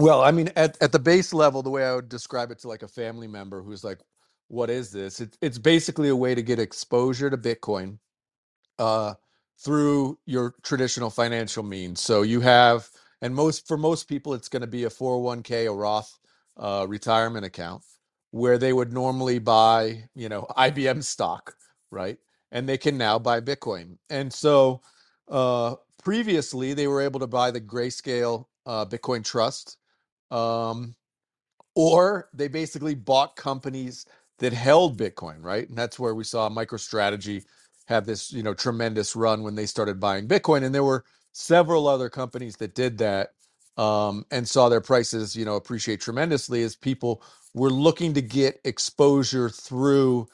Well, I mean, at, at the base level, the way I would describe it to like a family member who's like, what is this? It, it's basically a way to get exposure to Bitcoin uh, through your traditional financial means. So you have, and most for most people, it's going to be a 401k, a Roth uh, retirement account, where they would normally buy, you know, IBM stock, right? And they can now buy Bitcoin. And so uh, previously, they were able to buy the Grayscale uh, Bitcoin Trust. Um, or they basically bought companies that held Bitcoin, right? And that's where we saw MicroStrategy have this, you know, tremendous run when they started buying Bitcoin, and there were several other companies that did that um, and saw their prices, you know, appreciate tremendously as people were looking to get exposure through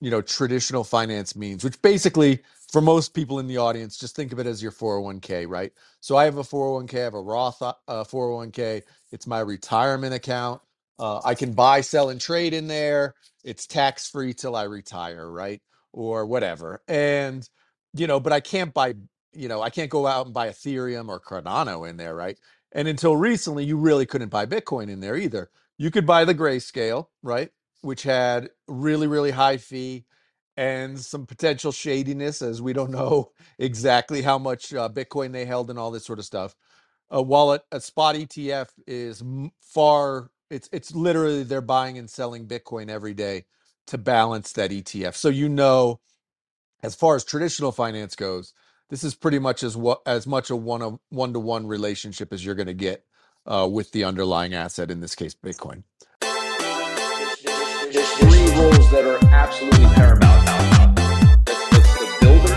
you know traditional finance means which basically for most people in the audience just think of it as your 401k right? So i have a 401k i have a roth uh, 401k it's my retirement account uh, i can buy sell and trade in there it's tax free till i retire right? Or whatever. And you know but i can't buy you know i can't go out and buy ethereum or cardano in there right? And until recently you really couldn't buy bitcoin in there either. You could buy the grayscale right which had really really high fee and some potential shadiness as we don't know exactly how much uh, bitcoin they held and all this sort of stuff. A wallet a spot etf is far it's it's literally they're buying and selling bitcoin every day to balance that etf so you know as far as traditional finance goes this is pretty much as what as much a one of one to one relationship as you're going to get uh, with the underlying asset in this case bitcoin roles that are absolutely paramount. That's the, the builder,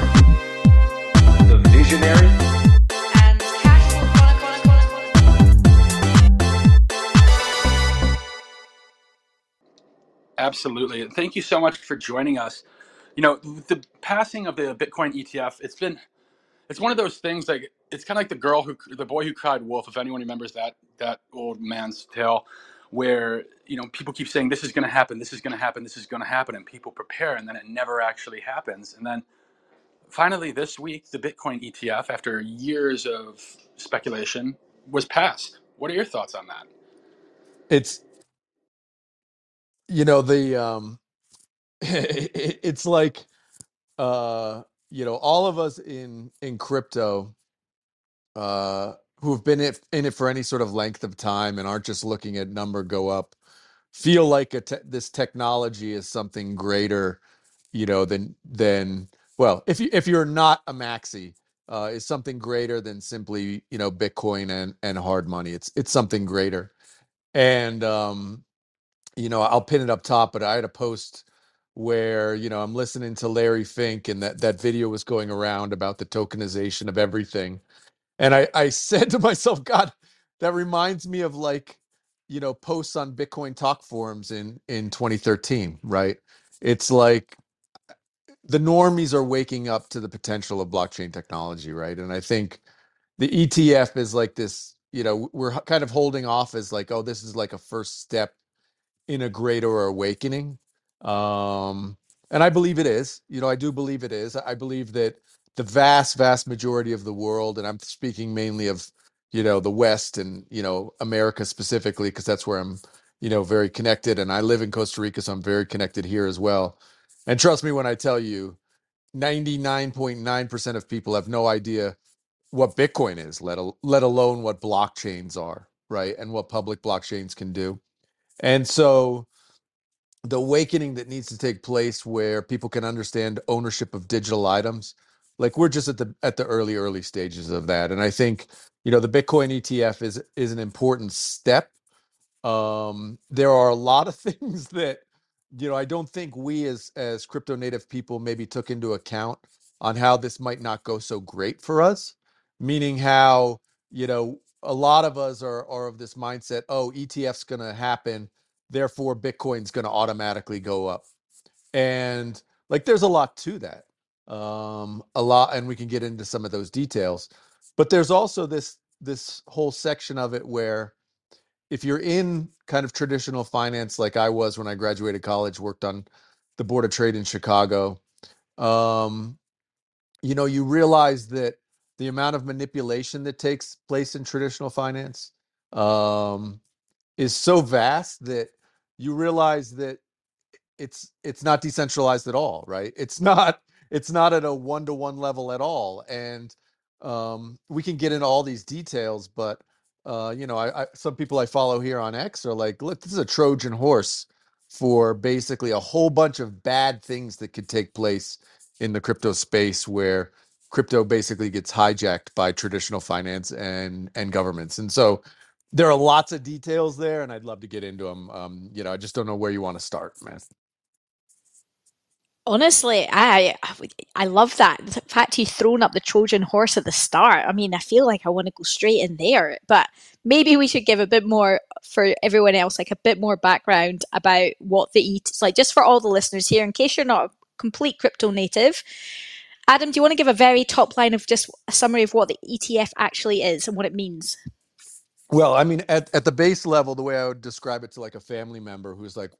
the visionary, and Cashflow Absolutely. And Thank you so much for joining us. You know, the passing of the Bitcoin ETF, it's been it's one of those things like it's kind of like the girl who the boy who cried wolf if anyone remembers that that old man's tale where you know people keep saying this is going to happen this is going to happen this is going to happen and people prepare and then it never actually happens. And then finally this week the bitcoin etf after years of speculation was passed. What are your thoughts on that? It's you know the um it's like uh you know all of us in in crypto uh who have been in it for any sort of length of time and aren't just looking at number go up feel like te- this technology is something greater you know than than well if you if you're not a maxi uh is something greater than simply you know bitcoin and and hard money it's it's something greater and um you know, I'll pin it up top, but I had a post where, you know, I'm listening to Larry Fink and that that video was going around about the tokenization of everything. And I I said to myself, God, that reminds me of like, you know, posts on Bitcoin talk forums in in 2013, right? It's like the normies are waking up to the potential of blockchain technology, right? And I think the ETF is like this, you know, we're kind of holding off as like, oh, this is like a first step in a greater awakening. Um, and I believe it is. You know, I do believe it is. I believe that the vast, vast majority of the world, and I'm speaking mainly of, you know, the West and, you know, America specifically, because that's where I'm, you know, very connected. And I live in Costa Rica, so I'm very connected here as well. And trust me when I tell you, 99.9% of people have no idea what Bitcoin is, let, al- let alone what blockchains are, right? And what public blockchains can do. And so, the awakening that needs to take place where people can understand ownership of digital items like we're just at the at the early early stages of that and i think you know the bitcoin etf is is an important step. Um there are a lot of things that you know i don't think we as as crypto native people maybe took into account on how this might not go so great for us meaning how you know a lot of us are are of this mindset oh etf's going to happen therefore bitcoin's going to automatically go up and like there's a lot to that um a lot and we can get into some of those details. But there's also this this whole section of it where if you're in kind of traditional finance like I was when I graduated college, worked on the board of trade in Chicago, um, you know, you realize that the amount of manipulation that takes place in traditional finance um, is so vast that you realize that it's it's not decentralized at all right? It's not it's not at a one-to-one level at all and um we can get into all these details but uh you know I, I some people i follow here on x are like look this is a trojan horse for basically a whole bunch of bad things that could take place in the crypto space where crypto basically gets hijacked by traditional finance and and governments. And so there are lots of details there and i'd love to get into them um you know i just don't know where you want to start man Honestly, I I love that. The fact he's thrown up the Trojan horse at the start. I mean, I feel like I want to go straight in there, but maybe we should give a bit more for everyone else, like a bit more background about what the ET is like, just for all the listeners here, in case you're not a complete crypto native. Adam, do you want to give a very top line of just a summary of what the ETF actually is and what it means? Well, I mean, at, at the base level, the way I would describe it to like a family member who's like,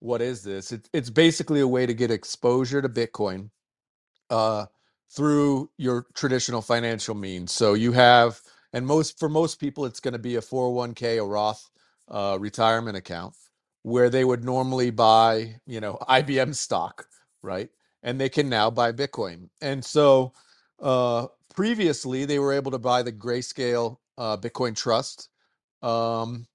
what is this? It, it's basically a way to get exposure to Bitcoin uh, through your traditional financial means. So you have, and most for most people, it's going to be a 401k, a Roth uh, retirement account, where they would normally buy, you know, IBM stock, right? And they can now buy Bitcoin. And so uh, previously, they were able to buy the Grayscale uh, Bitcoin Trust. Um,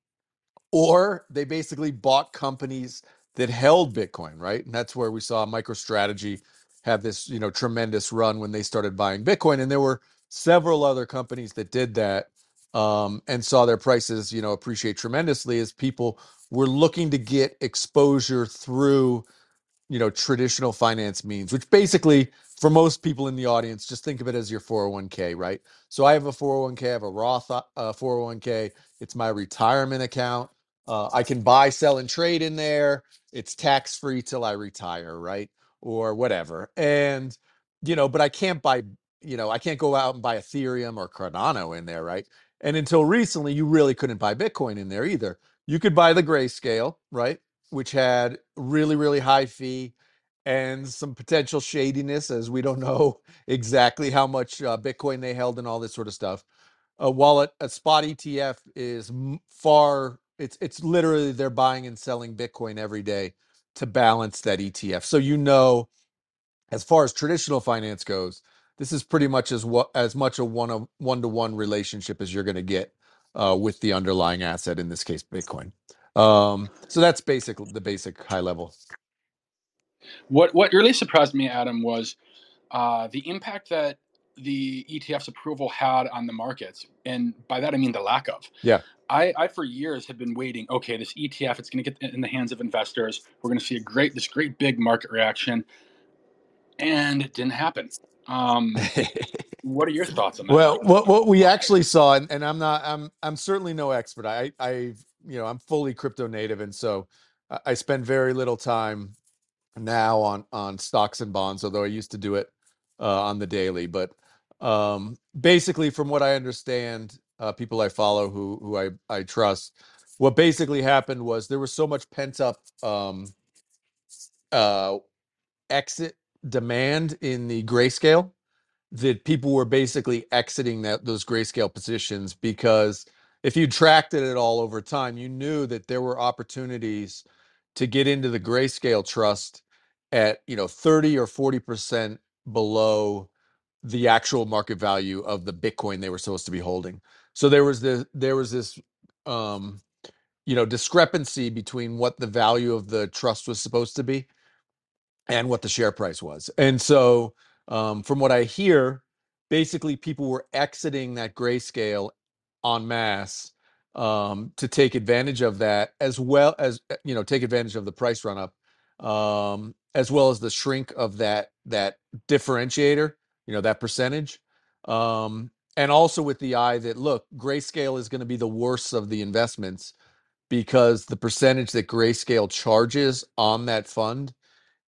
or they basically bought companies that held Bitcoin, right? And that's where we saw MicroStrategy have this, you know, tremendous run when they started buying Bitcoin. And there were several other companies that did that um, and saw their prices, you know, appreciate tremendously as people were looking to get exposure through you know traditional finance means which basically for most people in the audience just think of it as your 401k right so i have a 401k i have a roth uh, 401k it's my retirement account uh, i can buy sell and trade in there. It's tax free till i retire right? Or whatever. And you know but i can't buy you know i can't go out and buy ethereum or cardano in there right? And until recently you really couldn't buy bitcoin in there either. You could buy the grayscale right? Which had really really high fee and some potential shadiness as we don't know exactly how much uh, bitcoin they held and all this sort of stuff. A wallet a spot etf is m- far it's it's literally they're buying and selling bitcoin every day to balance that etf so you know as far as traditional finance goes this is pretty much as what as much a one of one to one relationship as you're going to get uh, with the underlying asset in this case bitcoin. Um, so that's basic the basic high level. What what really surprised me, Adam, was uh, the impact that the ETF's approval had on the markets, and by that I mean the lack of. yeah I, I for years have been waiting. Okay, this ETF, it's going to get in the hands of investors. We're going to see a great, this great big market reaction, and it didn't happen. Um, what are your thoughts on that? Well, what what we actually saw, and, and I'm not, I'm I'm certainly no expert. I I you know I'm fully crypto native, and so I I spend very little time now on on stocks and bonds, although I used to do it uh, on the daily. But um, basically, from what I understand, uh, people I follow who who I I trust, what basically happened was there was so much pent up um, uh, exit demand in the grayscale that people were basically exiting that those grayscale positions because if you tracked it at all over time, you knew that there were opportunities to get into the grayscale trust at you know 30 or 40 percent below the actual market value of the Bitcoin they were supposed to be holding. So there was this there was this um, you know discrepancy between what the value of the trust was supposed to be and what the share price was. And so, um, from what I hear, basically people were exiting that grayscale en masse um, to take advantage of that, as well as uh, you know take advantage of the price run up, um, as well as the shrink of that that differentiator, you know that percentage, um, and also with the eye that look, grayscale is going to be the worst of the investments because the percentage that grayscale charges on that fund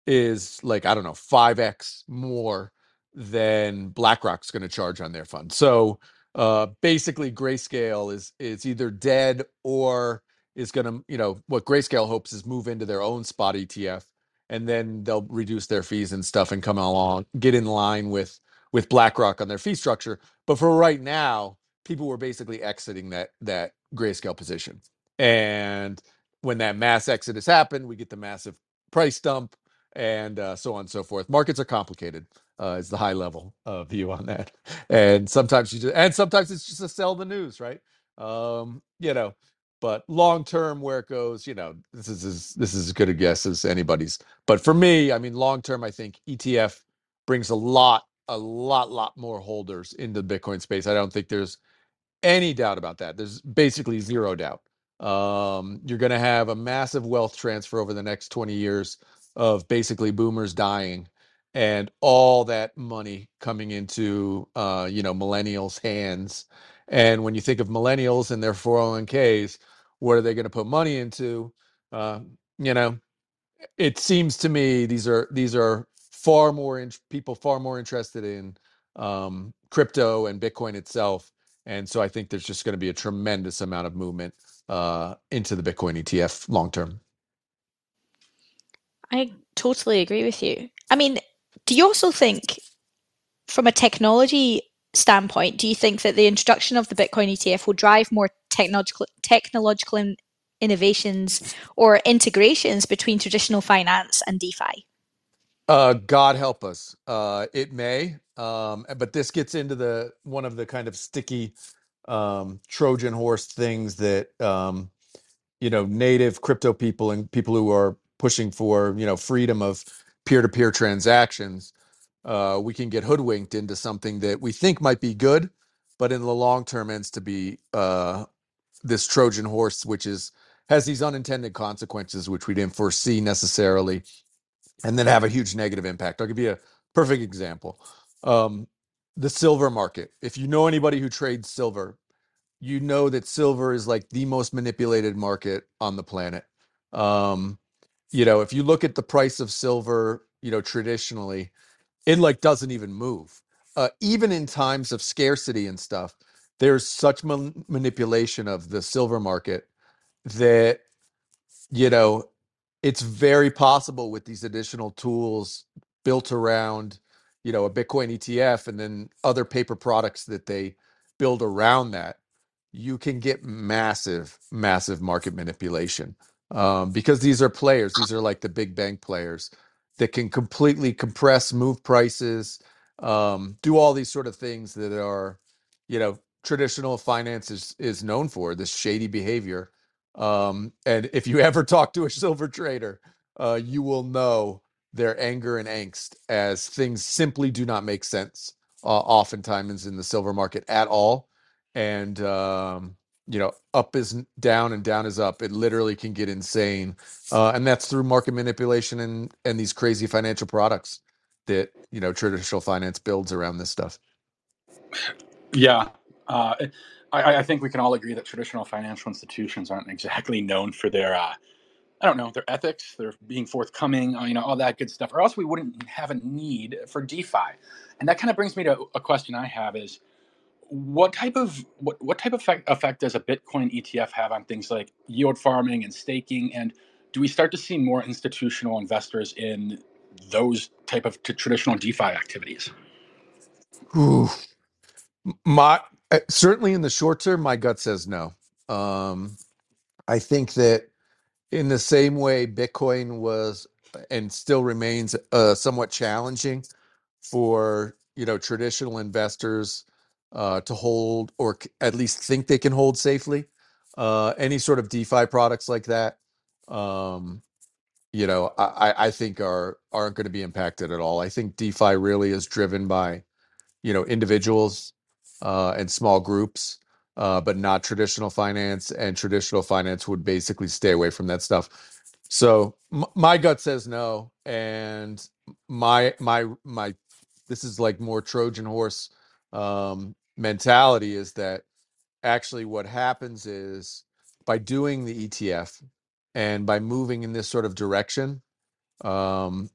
is like I don't know 5x more than BlackRock's going to charge on their fund. So uh, basically, Grayscale is is either dead or is going to you know what Grayscale hopes is move into their own spot ETF, and then they'll reduce their fees and stuff and come along get in line with with BlackRock on their fee structure. But for right now, people were basically exiting that that grayscale position. And when that mass exodus happened, we get the massive price dump and uh, so on and so forth. Markets are complicated. Uh, is the high level uh, view on that, and sometimes you just and sometimes it's just to sell the news, right? Um, you know, but long term, where it goes, you know, this is as, this is as good a guess as anybody's. But for me, I mean, long term, I think ETF brings a lot, a lot, lot more holders in the Bitcoin space. I don't think there's any doubt about that. There's basically zero doubt. Um, you're going to have a massive wealth transfer over the next 20 years of basically boomers dying and all that money coming into uh, you know millennials' hands. And when you think of millennials and their 401ks, what are they going to put money into? Uh, you know, it seems to me these are these are far more in, people far more interested in um, crypto and Bitcoin itself, and so I think there's just going to be a tremendous amount of movement uh, into the Bitcoin ETF long term. I totally agree with you. I mean, do you also think, from a technology standpoint, do you think that the introduction of the Bitcoin ETF will drive more technological technological in, innovations or integrations between traditional finance and DeFi? Uh, God help us. Uh, it may, um, but this gets into the one of the kind of sticky um, Trojan horse things that um, you know native crypto people and people who are pushing for you know freedom of peer-to-peer transactions. Uh, we can get hoodwinked into something that we think might be good, but in the long term ends to be uh, this Trojan horse, which is has these unintended consequences which we didn't foresee necessarily and then have a huge negative impact. I'll give you a perfect example. Um, the silver market. If you know anybody who trades silver, you know that silver is like the most manipulated market on the planet. Um, you know, if you look at the price of silver, you know, traditionally, it like doesn't even move. Uh, even in times of scarcity and stuff, there's such man- manipulation of the silver market that you know it's very possible with these additional tools built around you know a bitcoin etf and then other paper products that they build around that you can get massive massive market manipulation um, because these are players. These are like the big bank players that can completely compress move prices um, do all these sort of things that are you know traditional finance is, is known for this shady behavior um, and if you ever talk to a silver trader, uh, you will know their anger and angst as things simply do not make sense, uh, oftentimes in the silver market at all. And, um, you know, up is down and down is up. It literally can get insane. Uh, and that's through market manipulation and, and these crazy financial products that, you know, traditional finance builds around this stuff. Yeah. Uh, I, I think we can all agree that traditional financial institutions aren't exactly known for their, uh, I don't know, their ethics, their being forthcoming, uh, you know, all that good stuff, or else we wouldn't have a need for DeFi. And that kind of brings me to a question I have is, what type of what, what type of effect, effect does a Bitcoin ETF have on things like yield farming and staking? And do we start to see more institutional investors in those type of t- traditional DeFi activities? Ooh. My uh, certainly in the short term, my gut says no. Um, I think that in the same way Bitcoin was and still remains uh, somewhat challenging for you know traditional investors uh, to hold or at least think they can hold safely. Uh, any sort of DeFi products like that, um, you know, I I think are aren't going to be impacted at all. I think DeFi really is driven by you know individuals uh, and small groups, uh, but not traditional finance. And traditional finance would basically stay away from that stuff. So m- my gut says no, and my my my this is like more Trojan horse um, mentality is that actually what happens is by doing the ETF and by moving in this sort of direction. Um,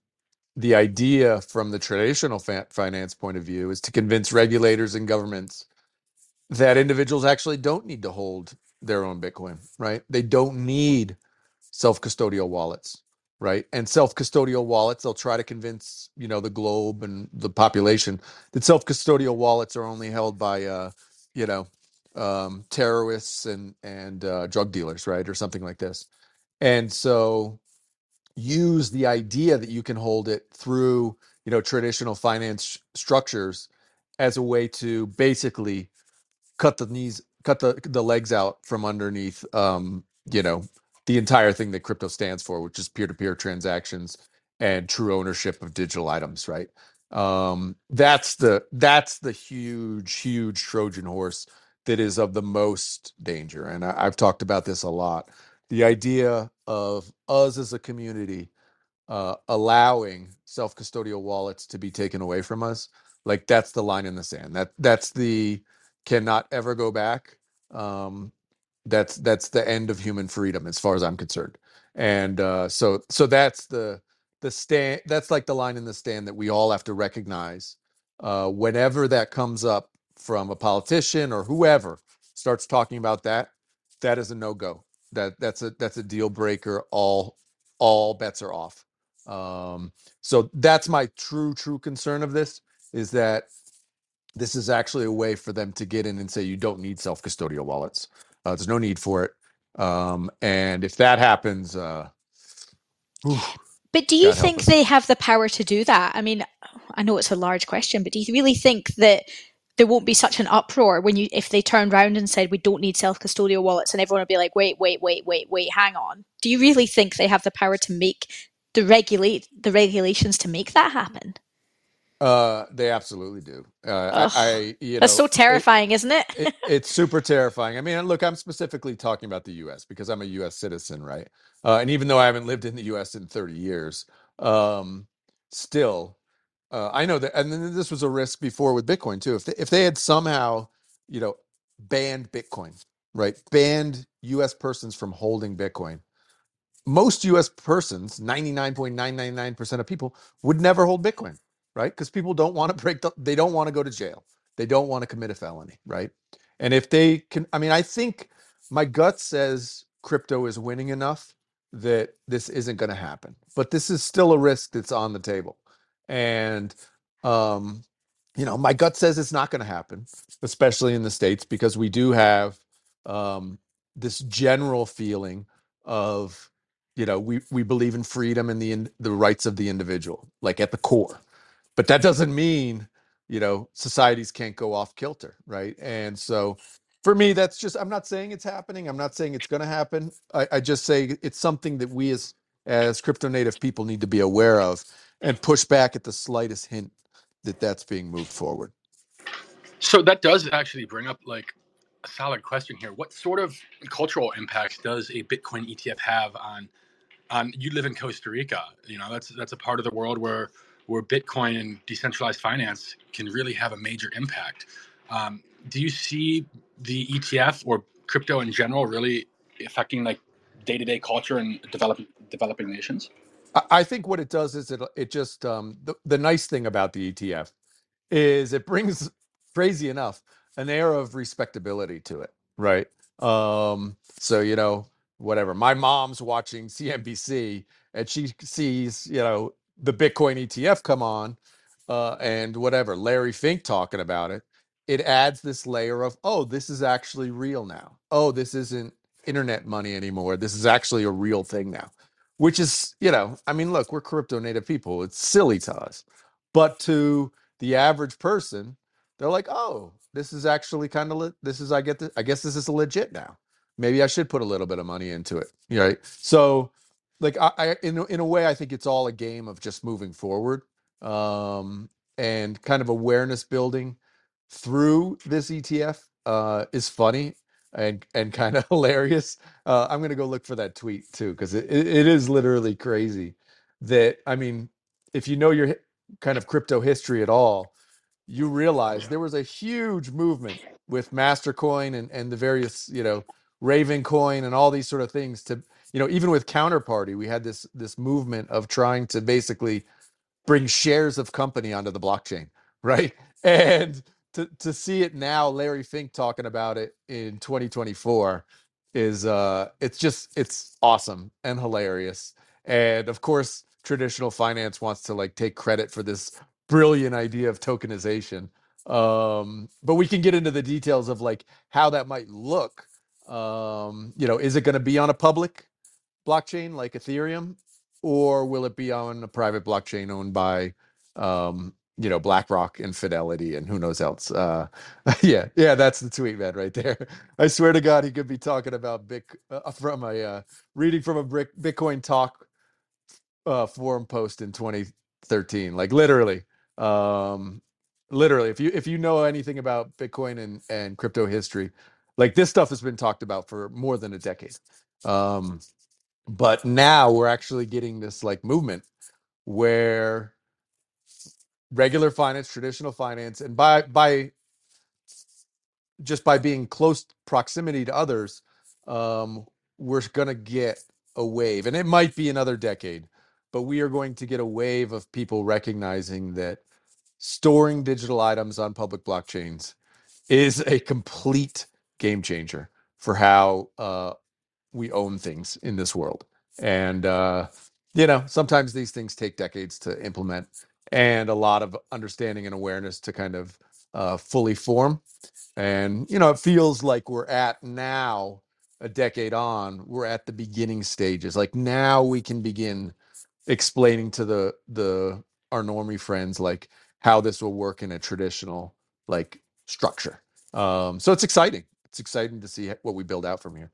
the idea from the traditional fa- finance point of view is to convince regulators and governments that individuals actually don't need to hold their own Bitcoin, right? They don't need self custodial wallets, right? And self custodial wallets, they'll try to convince, you know, the globe and the population that self custodial wallets are only held by, uh, you know, um, terrorists and and uh, drug dealers, right, or something like this. And so use the idea that you can hold it through you know traditional finance structures as a way to basically cut the knees cut the the legs out from underneath um you know the entire thing that crypto stands for which is peer-to-peer transactions and true ownership of digital items right? Um that's the that's the huge huge trojan horse that is of the most danger and I, i've talked about this a lot the idea of us as a community uh, allowing self-custodial wallets to be taken away from us like that's the line in the sand. That that's the cannot ever go back um that's that's the end of human freedom as far as i'm concerned. And uh so so that's the the stand that's like the line in the stand that we all have to recognize uh whenever that comes up from a politician or whoever starts talking about that that is a no-go that that's a that's a deal breaker all all bets are off um, so that's my true, true concern of this is that this is actually a way for them to get in and say you don't need self custodial wallets. Uh, there's no need for it. Um, and if that happens, uh, whew, But do you God help think us. they have the power to do that? I mean, I know it's a large question, but do you really think that there won't be such an uproar when you if they turned around and said we don't need self custodial wallets and everyone would be like, wait, wait, wait, wait, wait, hang on. Do you really think they have the power to make the regulate the regulations to make that happen? uh, they absolutely do. Uh, I, I, you That's know, so terrifying, isn't it? it, it's super terrifying. I mean, look, I'm specifically talking about the U.S. because I'm a U.S. citizen, right? Uh, and even though I haven't lived in the U.S. in 30 years, um, still, uh, I know that. And then this was a risk before with Bitcoin too. If they, if they had somehow, you know, banned Bitcoin, right, banned U.S. persons from holding Bitcoin, most US persons, 99.999% of people would never hold Bitcoin, right? Because people don't want to break the, they don't want to go to jail. They don't want to commit a felony, right? And if they can, I mean, I think my gut says crypto is winning enough that this isn't going to happen. But this is still a risk that's on the table. And, um, you know, my gut says it's not going to happen, especially in the States, because we do have um, this general feeling of you know we we believe in freedom and the in, the rights of the individual like at the core. But that doesn't mean you know societies can't go off kilter right? And so for me that's just i'm not saying it's happening i'm not saying it's going to happen. I, I just say it's something that we as as crypto native people need to be aware of and push back at the slightest hint that that's being moved forward So that does actually bring up like a solid question here. What sort of cultural impacts does a Bitcoin ETF have on on you live in Costa Rica? You know, that's that's a part of the world where where Bitcoin and decentralized finance can really have a major impact. Um, do you see the ETF or crypto in general really affecting like day to day culture in developing developing nations? I, think what it does is it it just um the, the nice thing about the etf is it brings crazy enough an air of respectability to it right? Um so you know whatever my mom's watching cnbc and she sees you know the bitcoin etf come on uh and whatever larry fink talking about it it adds this layer of oh this is actually real now. Oh this isn't internet money anymore. This is actually a real thing now which is you know i mean look we're crypto native people it's silly to us but to the average person, they're like, "Oh, this is actually kind of le- this is I get this, I guess this is legit now. Maybe I should put a little bit of money into it." Right? So, like, I, I in a- in a way, I think it's all a game of just moving forward, um, and kind of awareness building through this ETF uh, is funny and and kind of hilarious. Uh, I'm gonna go look for that tweet too because it, it, it is literally crazy. That I mean, if you know your hi- kind of crypto history at all, you realize there was a huge movement with Mastercoin and, and the various, you know, Raven coin and all these sort of things to, you know, even with counterparty, we had this this movement of trying to basically bring shares of company onto the blockchain, right? And to to see it now, Larry Fink talking about it in 2024 is uh it's just it's awesome and hilarious. And of course, traditional finance wants to like take credit for this brilliant idea of tokenization. Um, but we can get into the details of like how that might look. Um, you know, is it going to be on a public blockchain like Ethereum, or will it be on a private blockchain owned by, um, you know, BlackRock and Fidelity and who knows else? Uh, yeah, yeah, that's the tweet man right there. I swear to God, he could be talking about Bic uh, from a uh, reading from a Bitcoin talk uh, forum post in 2013, like literally. Um, literally, if you if you know anything about Bitcoin and and crypto history, like this stuff has been talked about for more than a decade. Um, but now we're actually getting this like movement where regular finance traditional finance and by by just by being close proximity to others um we're going to get a wave and it might be another decade but we are going to get a wave of people recognizing that storing digital items on public blockchains is a complete game changer for how uh, we own things in this world. And uh, you know, sometimes these things take decades to implement, and a lot of understanding and awareness to kind of uh, fully form. And you know, it feels like we're at now, a decade on, we're at the beginning stages. Like now, we can begin explaining to the the our normie friends like how this will work in a traditional like structure. Um, so it's exciting. It's exciting to see what we build out from here.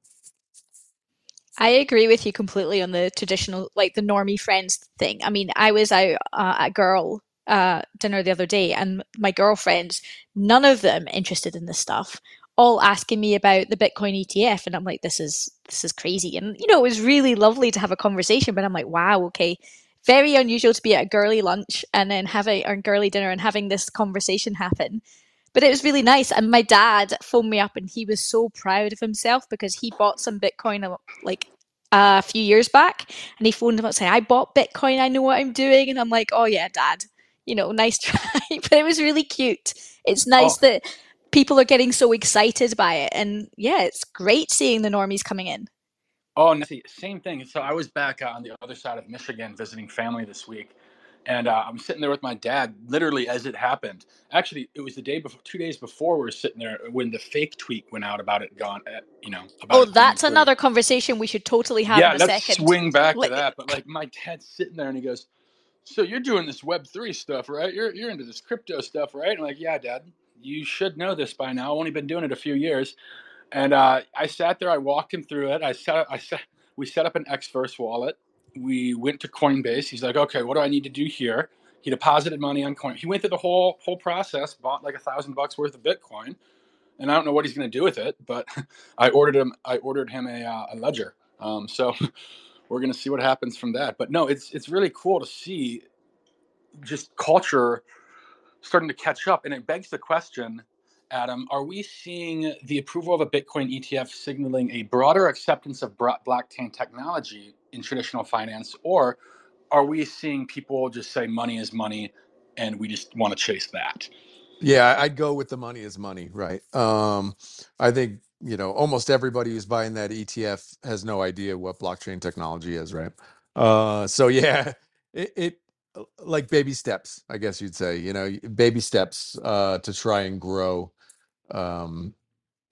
I agree with you completely on the traditional, like the normie friends thing. I mean, I was out uh, at girl uh, dinner the other day, and my girlfriends, none of them interested in this stuff, all asking me about the Bitcoin ETF, and I'm like, this is this is crazy. And you know, it was really lovely to have a conversation, but I'm like, wow, okay, very unusual to be at a girly lunch and then having a girly dinner and having this conversation happen. But it was really nice. And my dad phoned me up and he was so proud of himself because he bought some Bitcoin like a few years back and he phoned him up and saying, I bought Bitcoin, I know what I'm doing. And I'm like, oh yeah, dad, you know, nice try. but it was really cute. It's nice Oh, that people are getting so excited by it. And yeah, it's great seeing the normies coming in. oh, Nancy, same thing. So I was back uh, on the other side of Michigan visiting family this week, and uh, I'm sitting there with my dad, literally as it happened. Actually, it was the day before, two days before we were sitting there when the fake tweet went out about it gone, uh, you know, about Oh, that's another conversation we should totally have Yeah, in a let's second. swing back to that. But like my dad's sitting there and he goes, "So you're doing this Web three stuff, right? You're you're into this crypto stuff, right?" I'm like, "Yeah, Dad. You should know this by now. I've only been doing it a few years." And uh, I sat there. I walked him through it. I set. I set. We set up an Xverse wallet. We went to Coinbase. He's like, "Okay, what do I need to do here?" He deposited money on Coin. He went through the whole whole process. Bought like a thousand bucks worth of Bitcoin, and I don't know what he's going to do with it. But I ordered him. I ordered him a, uh, a ledger. Um, so we're going to see what happens from that. But no, it's it's really cool to see just culture starting to catch up, and it begs the question, Adam: Are we seeing the approval of a Bitcoin ETF signaling a broader acceptance of blockchain technology in traditional finance, or are we seeing people just say money is money, and we just want to chase that? Yeah, I'd go with the money is money, right? Um, I think, you know, almost everybody who's buying that ETF has no idea what blockchain technology is, right? Uh, so yeah, it, it like baby steps, I guess you'd say, you know, baby steps uh to try and grow um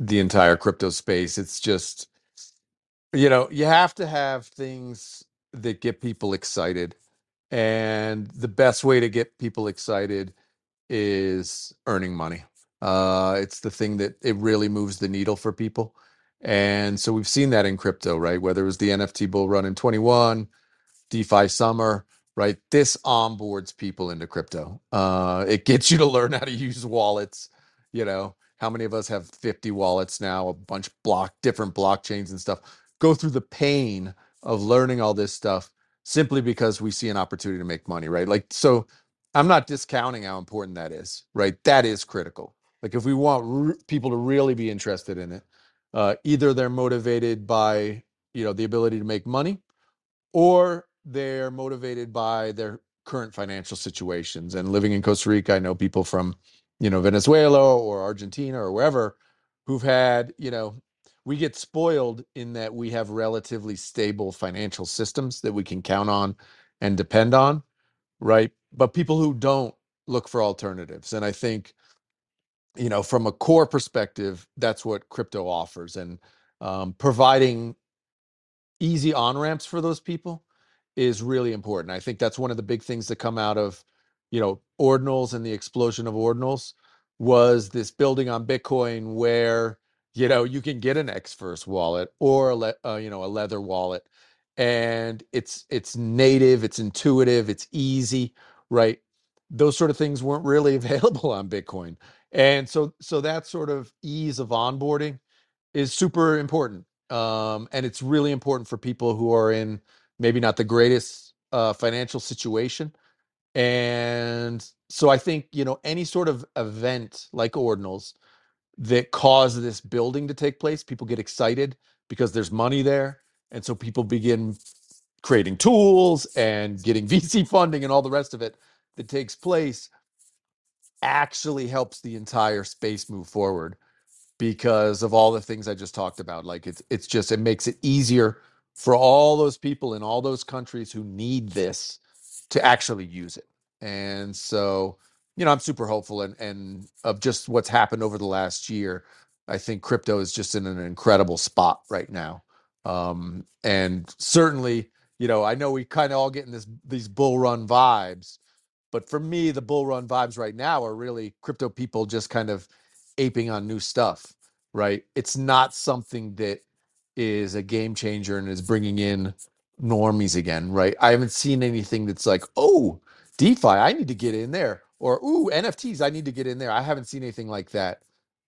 the entire crypto space. It's just, you know, you have to have things that get people excited. And the best way to get people excited is earning money. Uh, it's the thing that it really moves the needle for people. And so we've seen that in crypto, right? Whether it was the NFT bull run in 21, DeFi summer, right? This onboards people into crypto. Uh, it gets you to learn how to use wallets. You know, how many of us have 50 wallets now, a bunch block different blockchains and stuff? Go through the pain of learning all this stuff simply because we see an opportunity to make money, right? Like, so I'm not discounting how important that is, right? That is critical. Like, if we want people to really be interested in it, uh, either they're motivated by, you know, the ability to make money or they're motivated by their current financial situations. And living in Costa Rica, I know people from, you know, Venezuela or Argentina or wherever who've had, you know, we get spoiled in that we have relatively stable financial systems that we can count on and depend on, right? But people who don't look for alternatives. And I think you know, from a core perspective, that's what crypto offers, and um, providing easy on ramps for those people is really important. I think that's one of the big things that come out of, you know, ordinals and the explosion of ordinals was this building on Bitcoin where you know you can get an Xverse wallet or a le- uh, you know a leather wallet, and it's it's native, it's intuitive, it's easy, right? Those sort of things weren't really available on Bitcoin, and so so that sort of ease of onboarding is super important. Um, and it's really important for people who are in maybe not the greatest uh, financial situation. And so I think, you know, any sort of event like Ordinals that cause this building to take place, people get excited because there's money there. And so people begin creating tools and getting VC funding and all the rest of it that takes place actually helps the entire space move forward because of all the things I just talked about. Like it's it's just it makes it easier for all those people in all those countries who need this to actually use it. And so, you know, I'm super hopeful and and of just what's happened over the last year. I think crypto is just in an incredible spot right now. Um, and certainly, you know, I know we kind of all getting this these bull run vibes, but for me, the bull run vibes right now are really crypto people just kind of aping on new stuff, right? It's not something that is a game changer and is bringing in normies again, right? I haven't seen anything that's like, oh, DeFi, I need to get in there, or ooh, NFTs, I need to get in there. I haven't seen anything like that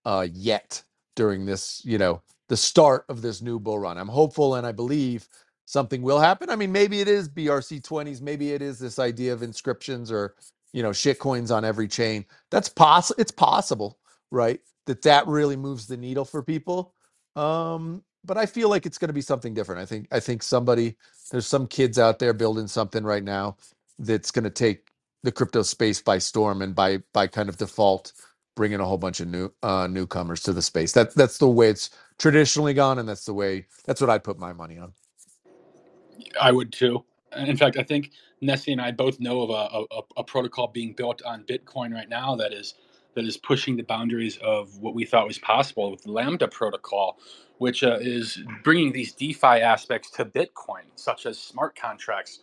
uh, yet during this, you know, the start of this new bull run. I'm hopeful and I believe something will happen. I mean, maybe it is BRC 20s, maybe it is this idea of inscriptions or you know shit coins on every chain. That's possible. It's possible, right? That that really moves the needle for people. Um, but I feel like it's going to be something different. I think I think somebody there's some kids out there building something right now that's going to take the crypto space by storm and by by kind of default bringing a whole bunch of new uh, newcomers to the space. That that's the way it's traditionally gone, and that's the way that's what I'd put my money on. I would too. And in fact, I think Nessie and I both know of a, a, a protocol being built on Bitcoin right now that is that is pushing the boundaries of what we thought was possible with Lambda protocol, which uh, is bringing these DeFi aspects to Bitcoin, such as smart contracts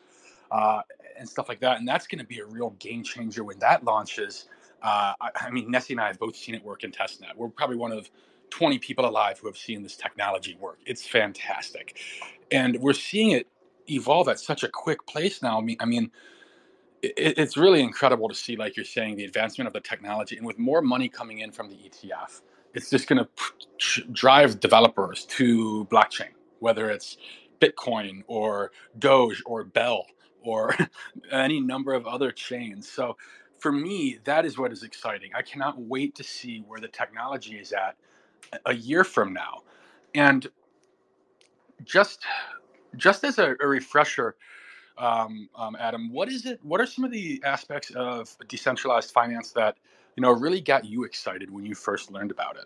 uh, and stuff like that. And that's going to be a real game changer when that launches. Uh, I, I mean, Nessie and I have both seen it work in testnet. We're probably one of 20 people alive who have seen this technology work. It's fantastic. And we're seeing it evolve at such a quick pace now. I mean, I mean it, it's really incredible to see, like you're saying, the advancement of the technology, and with more money coming in from the ETF, it's just going to drive developers to blockchain, whether it's Bitcoin or Doge or Bell or any number of other chains. So, for me, that is what is exciting. I cannot wait to see where the technology is at a year from now, and just just as a, a refresher um, um, Adam, what is it? What are some of the aspects of decentralized finance that you know really got you excited when you first learned about it?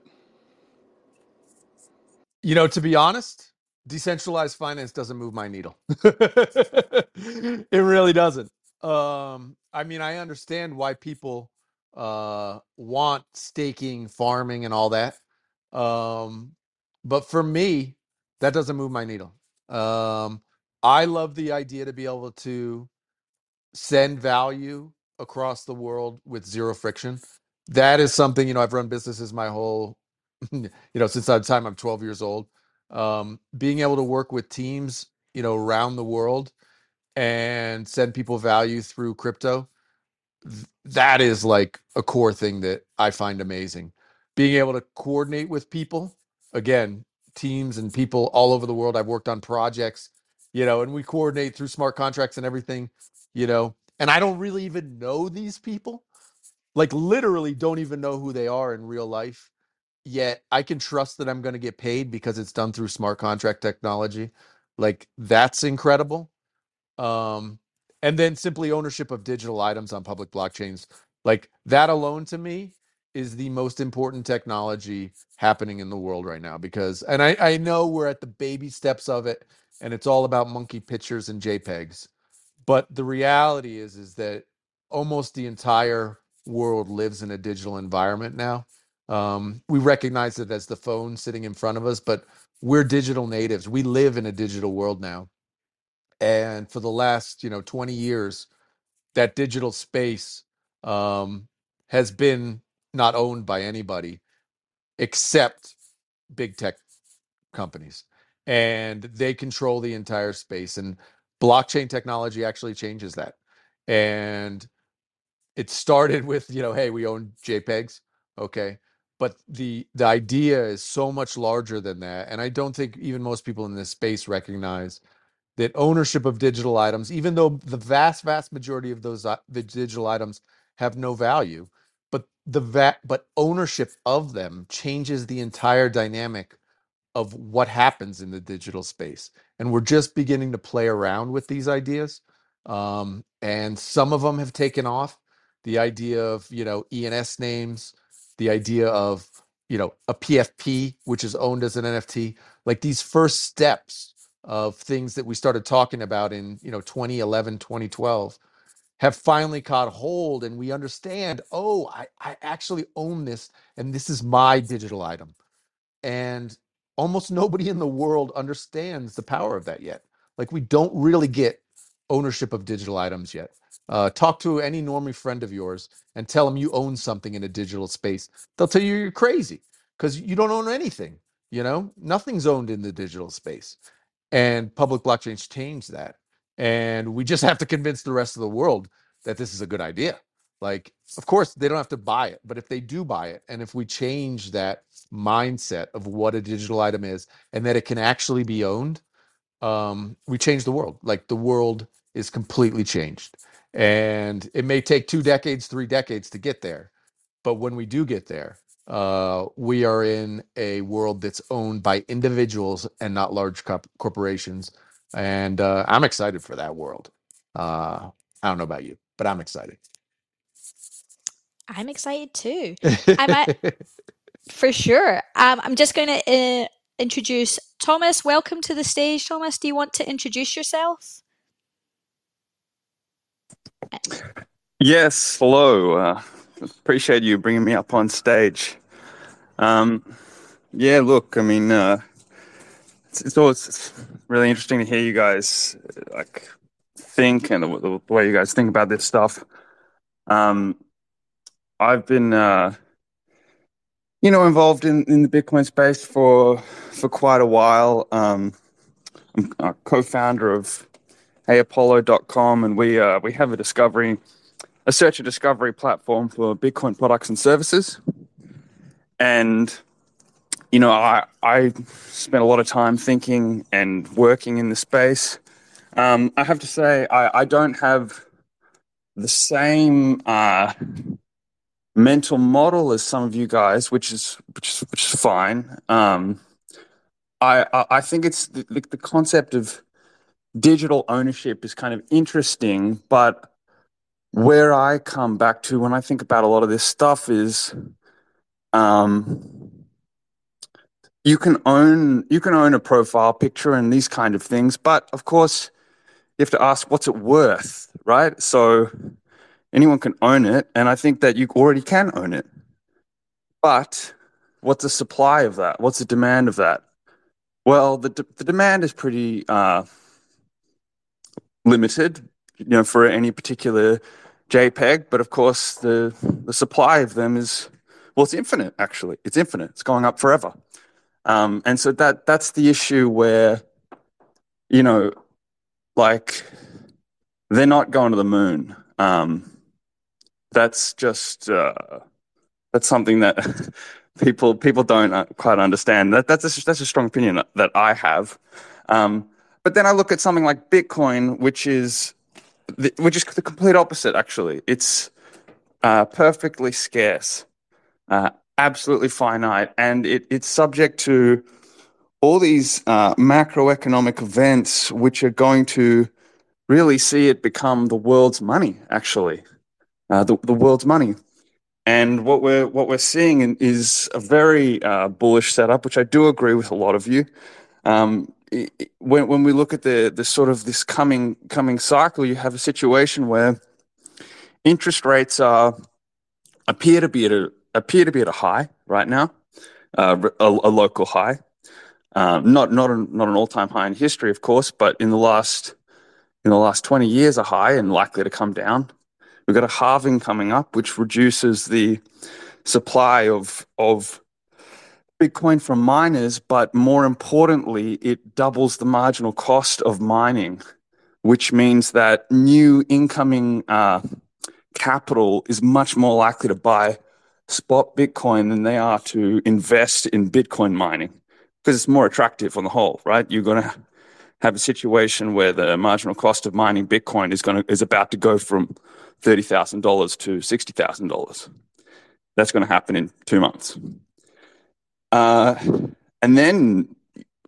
You know, to be honest, decentralized finance doesn't move my needle. it really doesn't. Um, I mean, I understand why people uh, want staking, farming, and all that. Um, but for me, that doesn't move my needle. Um, I love the idea to be able to send value across the world with zero friction. That is something, you know, I've run businesses my whole, you know, since the time I'm 12 years old. Um, being able to work with teams, you know, around the world and send people value through crypto that is like a core thing that I find amazing. Being able to coordinate with people, again, teams and people all over the world. I've worked on projects, you know, and we coordinate through smart contracts and everything, you know, and I don't really even know these people, like literally don't even know who they are in real life. Yet I can trust that I'm going to get paid because it's done through smart contract technology. Like that's incredible um, and then simply ownership of digital items on public blockchains. Like that alone to me is the most important technology happening in the world right now because and I, I know we're at the baby steps of it and it's all about monkey pictures and JPEGs. But the reality is is that almost the entire world lives in a digital environment now. Um, we recognize it as the phone sitting in front of us, but we're digital natives. We live in a digital world now. And for the last, you know, 20 years, that digital space um, has been not owned by anybody except big tech companies. And they control the entire space. And blockchain technology actually changes that. And it started with, you know, hey, we own JPEGs. Okay. But the the idea is so much larger than that. And I don't think even most people in this space recognize that ownership of digital items, even though the vast, vast majority of those uh, the digital items have no value, but the va- but ownership of them changes the entire dynamic of what happens in the digital space. And we're just beginning to play around with these ideas. Um, and some of them have taken off. The idea of, you know, ENS names, the idea of, you know, a PFP, which is owned as an NFT, like these first steps of things that we started talking about in, you know, 2011, 2012 have finally caught hold and we understand, oh, I, I actually own this and this is my digital item and almost nobody in the world understands the power of that yet. Like we don't really get ownership of digital items yet. Uh, talk to any normie friend of yours and tell them you own something in a digital space. They'll tell you you're crazy because you don't own anything. You know, nothing's owned in the digital space, and public blockchains change that. And we just have to convince the rest of the world that this is a good idea. Like, of course, they don't have to buy it, but if they do buy it, and if we change that mindset of what a digital item is and that it can actually be owned, um, we change the world. Like, the world is completely changed. And it may take two decades, three decades to get there. But when we do get there, uh, we are in a world that's owned by individuals and not large corp- corporations. And uh, I'm excited for that world. Uh, I don't know about you, but I'm excited. I'm excited too. I'm at, for sure. Um, I'm just going to uh, introduce Thomas. Welcome to the stage, Thomas. Do you want to introduce yourself? Yes, hello. Uh, appreciate you bringing me up on stage. Um, yeah, look, I mean, uh, it's, it's always really interesting to hear you guys like think and the, the way you guys think about this stuff. Um, I've been, uh, you know, involved in, in the Bitcoin space for for quite a while. Um, I'm a co-founder of HeyApollo.com, and we uh, we have a discovery, a search and discovery platform for Bitcoin products and services. And you know, I I spent a lot of time thinking and working in the space. Um, I have to say, I, I don't have the same uh, mental model as some of you guys, which is which is which is fine. Um, I, I think it's the, the concept of digital ownership is kind of interesting, but where I come back to when I think about a lot of this stuff is, um, you can own you can own a profile picture and these kind of things, but of course you have to ask what's it worth, right? So anyone can own it, and I think that you already can own it. But what's the supply of that? What's the demand of that? Well, the de- the demand is pretty uh, limited, you know, for any particular JPEG. But of course, the the supply of them is well, it's infinite. Actually, it's infinite. It's going up forever. Um, and so that that's the issue where, you know, like they're not going to the moon. Um, that's just uh, that's something that people people don't uh, quite understand. That that's a, that's a strong opinion that I have. Um, but then I look at something like Bitcoin, which is the, which is the complete opposite. Actually, it's uh, perfectly scarce, uh, absolutely finite, and it, it's subject to all these uh, macroeconomic events, which are going to really see it become the world's money. Actually, uh, the, the world's money. And what we're what we're seeing is a very uh, bullish setup, which I do agree with a lot of you. Um, when when we look at the the sort of this coming coming cycle, you have a situation where interest rates are appear to be at a, appear to be at a high right now, uh, a, a, local high. Um, not not not an all time high in history, of course, but in the last in the last twenty years, a high and likely to come down. We've got a halving coming up, which reduces the supply of of Bitcoin from miners, but more importantly, it doubles the marginal cost of mining, which means that new incoming uh, capital is much more likely to buy spot Bitcoin than they are to invest in Bitcoin mining because it's more attractive on the whole, right? You're going to have a situation where the marginal cost of mining Bitcoin is going to is about to go from thirty thousand dollars to sixty thousand dollars. That's going to happen in two months. Uh, and then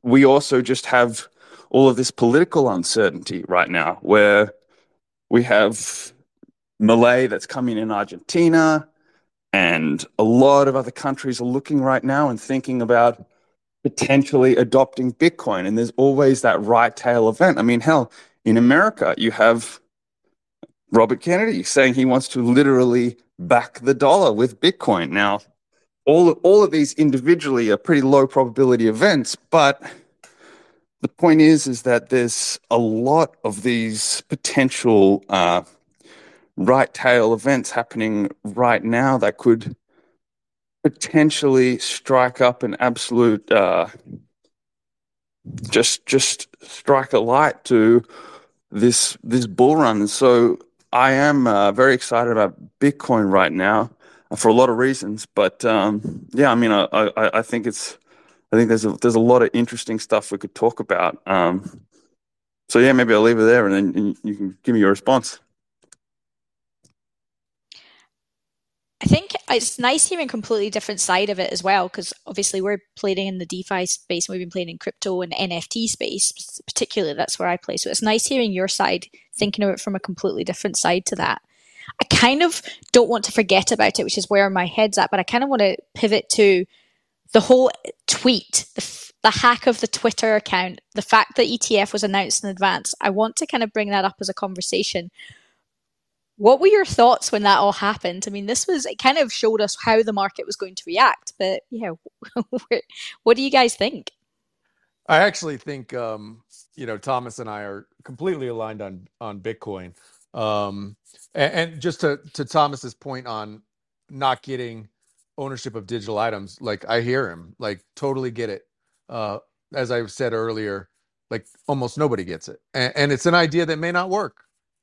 we also just have all of this political uncertainty right now where we have Milei that's coming in Argentina, and a lot of other countries are looking right now and thinking about potentially adopting Bitcoin. And there's always that right tail event. I mean, hell, in America, you have Robert Kennedy saying he wants to literally back the dollar with Bitcoin. Now, all all of these individually are pretty low probability events, but the point is is that there's a lot of these potential uh, right tail events happening right now that could potentially strike up an absolute uh, just just strike a light to this this bull run. So I am uh, very excited about Bitcoin right now for a lot of reasons. But um, yeah, I mean, I, I, I, think it's, I think there's a, there's a lot of interesting stuff we could talk about. Um, so yeah, maybe I'll leave it there, and then you can give me your response. I think it's nice hearing a completely different side of it as well, because obviously we're playing in the DeFi space and we've been playing in crypto and NFT space, particularly that's where I play. So it's nice hearing your side, thinking of it from a completely different side to that. I kind of don't want to forget about it, which is where my head's at, but I kind of want to pivot to the whole tweet, the, the hack of the Twitter account, the fact that ETF was announced in advance. I want to kind of bring that up as a conversation. What were your thoughts when that all happened? I mean, this was, it kind of showed us how the market was going to react, but yeah, what do you guys think? I actually think, um, you know, Thomas and I are completely aligned on on Bitcoin. Um, and, and just to to Thomas's point on not getting ownership of digital items, like I hear him, like totally get it. Uh, as I said earlier, like almost nobody gets it, and, and it's an idea that may not work.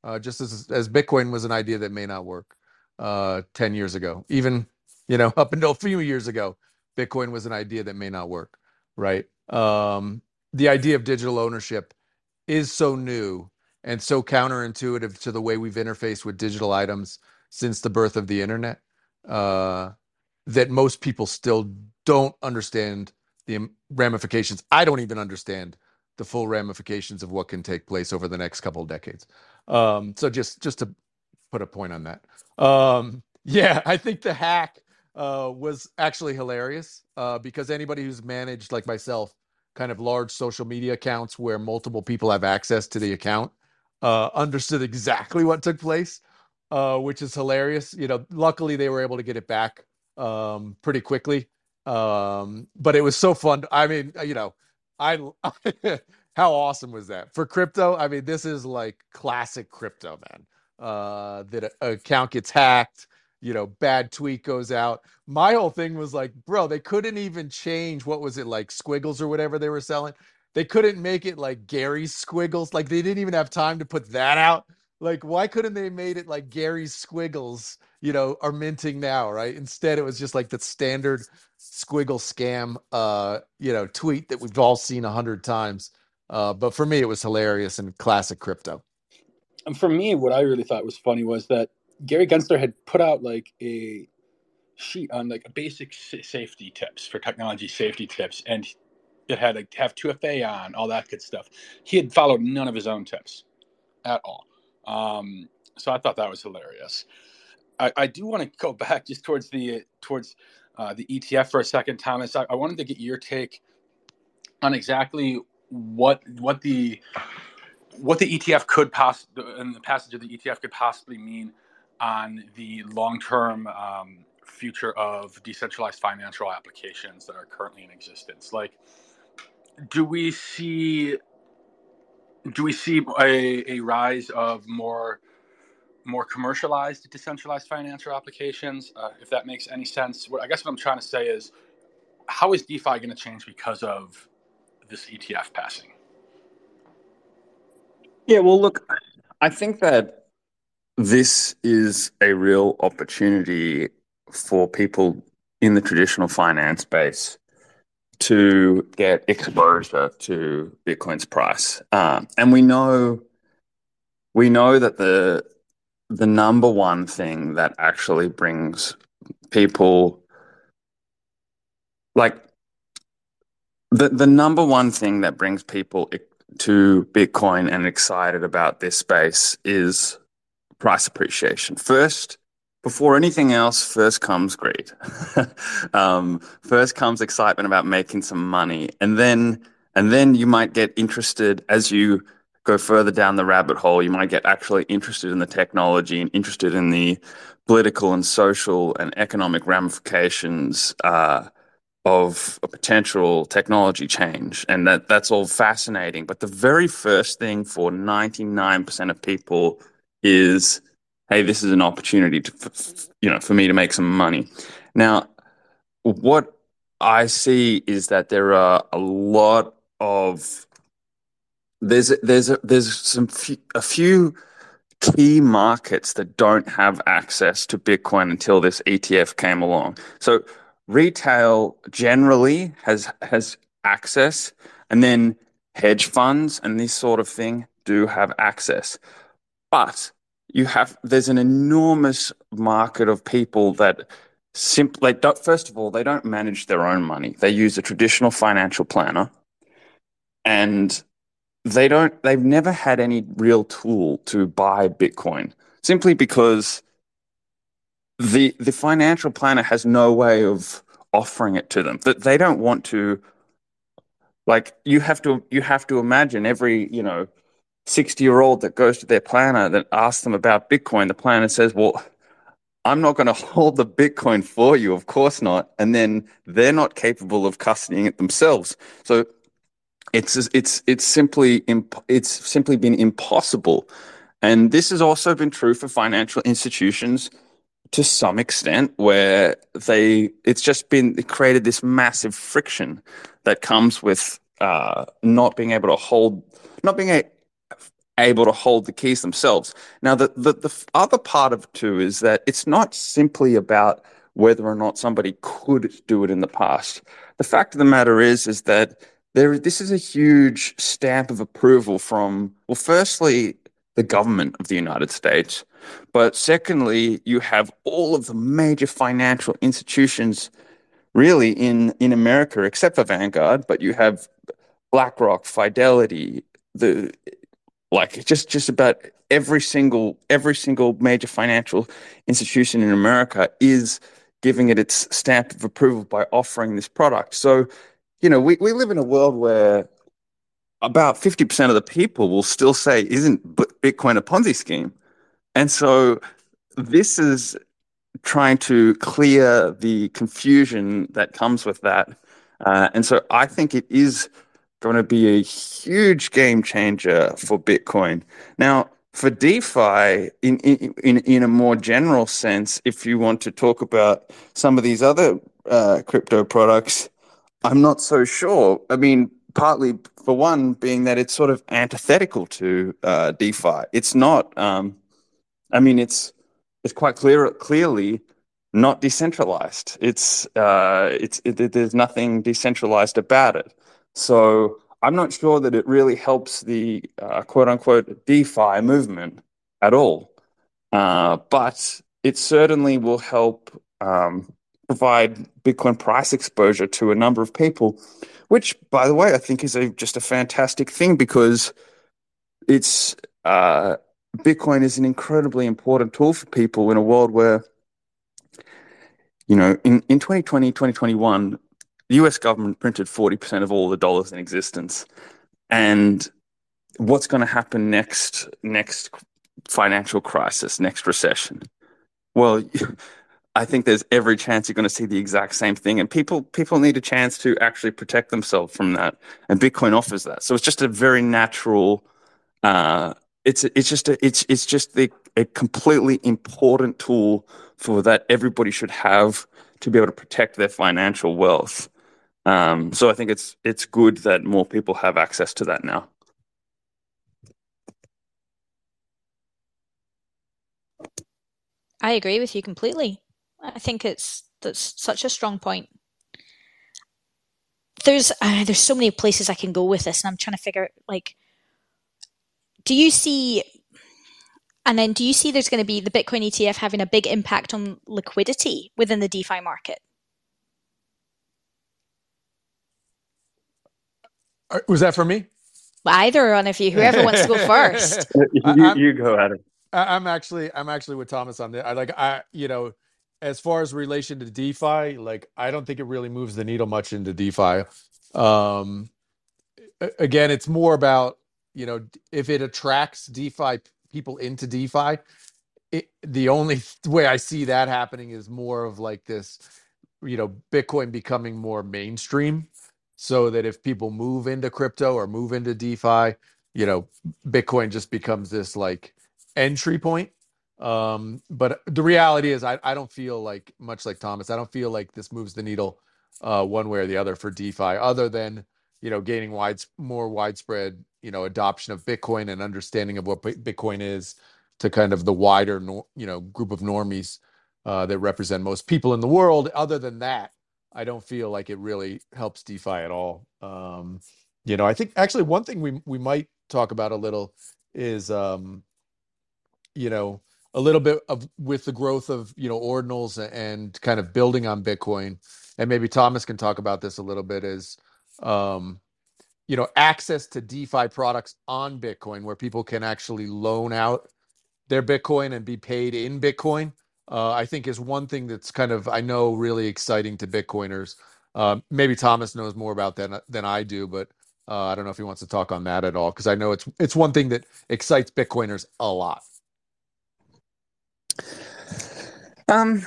Uh, just as as Bitcoin was an idea that may not work uh, ten years ago, even you know up until a few years ago, Bitcoin was an idea that may not work. Right? Um, the idea of digital ownership is so new and so counterintuitive to the way we've interfaced with digital items since the birth of the internet uh, that most people still don't understand the ramifications. I don't even understand the full ramifications of what can take place over the next couple of decades. Um, so just just to put a point on that. Um, yeah, I think the hack uh, was actually hilarious uh, because anybody who's managed, like myself, kind of large social media accounts where multiple people have access to the account uh, understood exactly what took place, uh, which is hilarious. You know, luckily they were able to get it back um, pretty quickly. Um, but it was so fun. I mean, uh, you know, I how awesome was that for crypto? I mean, this is like classic crypto, man. Uh, that a, account gets hacked, you know, bad tweet goes out. My whole thing was like, bro, they couldn't even change what was it like squiggles or whatever they were selling they couldn't make it like Gary's Squiggles. Like they didn't even have time to put that out. Like why couldn't they made it like Gary's Squiggles? You know, are minting now, right? Instead, it was just like the standard squiggle scam, uh, you know, tweet that we've all seen a hundred times. Uh, but for me, it was hilarious and classic crypto. And for me, what I really thought was funny was that Gary Gensler had put out like a sheet on like basic safety tips for technology safety tips, and it had to have 2FA on, all that good stuff. He had followed none of his own tips at all. Um, so I thought that was hilarious. I, I do want to go back just towards the towards uh, the ETF for a second, Thomas. I, I, wanted to get your take on exactly what what the what the ETF could possibly and the passage of the ETF could possibly mean on the long term um, future of decentralized financial applications that are currently in existence? Like, do we see do we see a, a rise of more more commercialized decentralized financial applications uh, if that makes any sense? What i guess what i'm trying to say is how is defi going to change because of this etf passing? Yeah, well, look, I think that this is a real opportunity for people in the traditional finance space to get exposure to Bitcoin's price. Um, and we know we know that the the number one thing that actually brings people like the the number one thing that brings people to Bitcoin and excited about this space is price appreciation. First, before anything else, first comes greed. um, first comes excitement about making some money, and then and then you might get interested as you go further down the rabbit hole. You might get actually interested in the technology and interested in the political and social and economic ramifications uh, of a potential technology change, and that that's all fascinating. But the very first thing for ninety nine percent of people is, hey, this is an opportunity to, you know, for me to make some money. Now, what I see is that there are a lot of there's there's a, there's some a few key markets that don't have access to Bitcoin until this ETF came along. So retail generally has has access, and then hedge funds and this sort of thing do have access. But you have there's an enormous market of people that simply don't, first of all they don't manage their own money. They use a traditional financial planner, and they don't they've never had any real tool to buy Bitcoin simply because the the financial planner has no way of offering it to them. That they don't want to like you have to you have to imagine every, you know, 60 year old that goes to their planner that asks them about Bitcoin, the planner says, Well, I'm not going to hold the Bitcoin for you, of course not. And then they're not capable of custodying it themselves. So it's it's it's simply imp- it's simply been impossible. And this has also been true for financial institutions to some extent where they it's just been created this massive friction that comes with uh, not being able to hold not being able to hold the keys themselves. Now, the, the, the other part of two is that it's not simply about whether or not somebody could do it in the past. The fact of the matter is, is that there, this is a huge stamp of approval from, well, firstly, the government of the United States, but secondly, you have all of the major financial institutions really in, in America, except for Vanguard, but you have BlackRock, Fidelity, the like just just about every single every single major financial institution in America is giving it its stamp of approval by offering this product. So, you know, we, we live in a world where about 50% of the people will still say, isn't Bitcoin a Ponzi scheme? And so this is trying to clear the confusion that comes with that. Uh, and so I think it is going to be a huge game changer for Bitcoin. Now, for DeFi, in, in, in a more general sense, if you want to talk about some of these other uh, crypto products, I'm not so sure. I mean, partly for one, being that it's sort of antithetical to uh, DeFi. It's not. Um, I mean, it's it's quite clear clearly not decentralized. It's uh, it's it, there's nothing decentralized about it. So I'm not sure that it really helps the uh, quote unquote DeFi movement at all. Uh, but it certainly will help um, provide Bitcoin price exposure to a number of people, which, by the way, I think is a, just a fantastic thing because it's uh, Bitcoin is an incredibly important tool for people in a world where, you know, in, in 2020, 2021, the US government printed 40% of all the dollars in existence. And what's going to happen next next financial crisis, next recession? Well, I think there's every chance you're going to see the exact same thing, and people people need a chance to actually protect themselves from that, and Bitcoin offers that. So it's just a very natural. Uh, it's it's just a, it's it's just the, a completely important tool for that everybody should have to be able to protect their financial wealth. Um, so I think it's it's good that more people have access to that now. I agree with you completely. I think it's that's such a strong point. There's uh, there's so many places I can go with this, and I'm trying to figure like, do you see? And then, do you see there's going to be the Bitcoin ETF having a big impact on liquidity within the DeFi market? Was that for me? Either one of you, whoever wants to go first. you, you go, Adam. I, I'm actually I'm actually with Thomas on that. I like I you know as far as relation to DeFi, like I don't think it really moves the needle much into DeFi. Um, again, it's more about you know if it attracts DeFi people into DeFi. It, the only way I see that happening is more of like this, you know, Bitcoin becoming more mainstream, so that if people move into crypto or move into DeFi, you know, Bitcoin just becomes this like entry point. Um, but the reality is, I, I don't feel like much like Thomas. I don't feel like this moves the needle uh, one way or the other for DeFi, other than you know gaining wide more widespread you know adoption of Bitcoin and understanding of what Bi- Bitcoin is to kind of the wider you know group of normies uh, that represent most people in the world. Other than that, I don't feel like it really helps DeFi at all. Um, you know, I think actually one thing we we might talk about a little is um, you know a little bit of with the growth of you know ordinals and kind of building on bitcoin and maybe thomas can talk about this a little bit is um you know access to defi products on bitcoin where people can actually loan out their bitcoin and be paid in bitcoin uh, i think is one thing that's kind of i know really exciting to bitcoiners. Um, maybe thomas knows more about that than i do but uh, i don't know if he wants to talk on that at all because i know it's it's one thing that excites bitcoiners a lot. Um,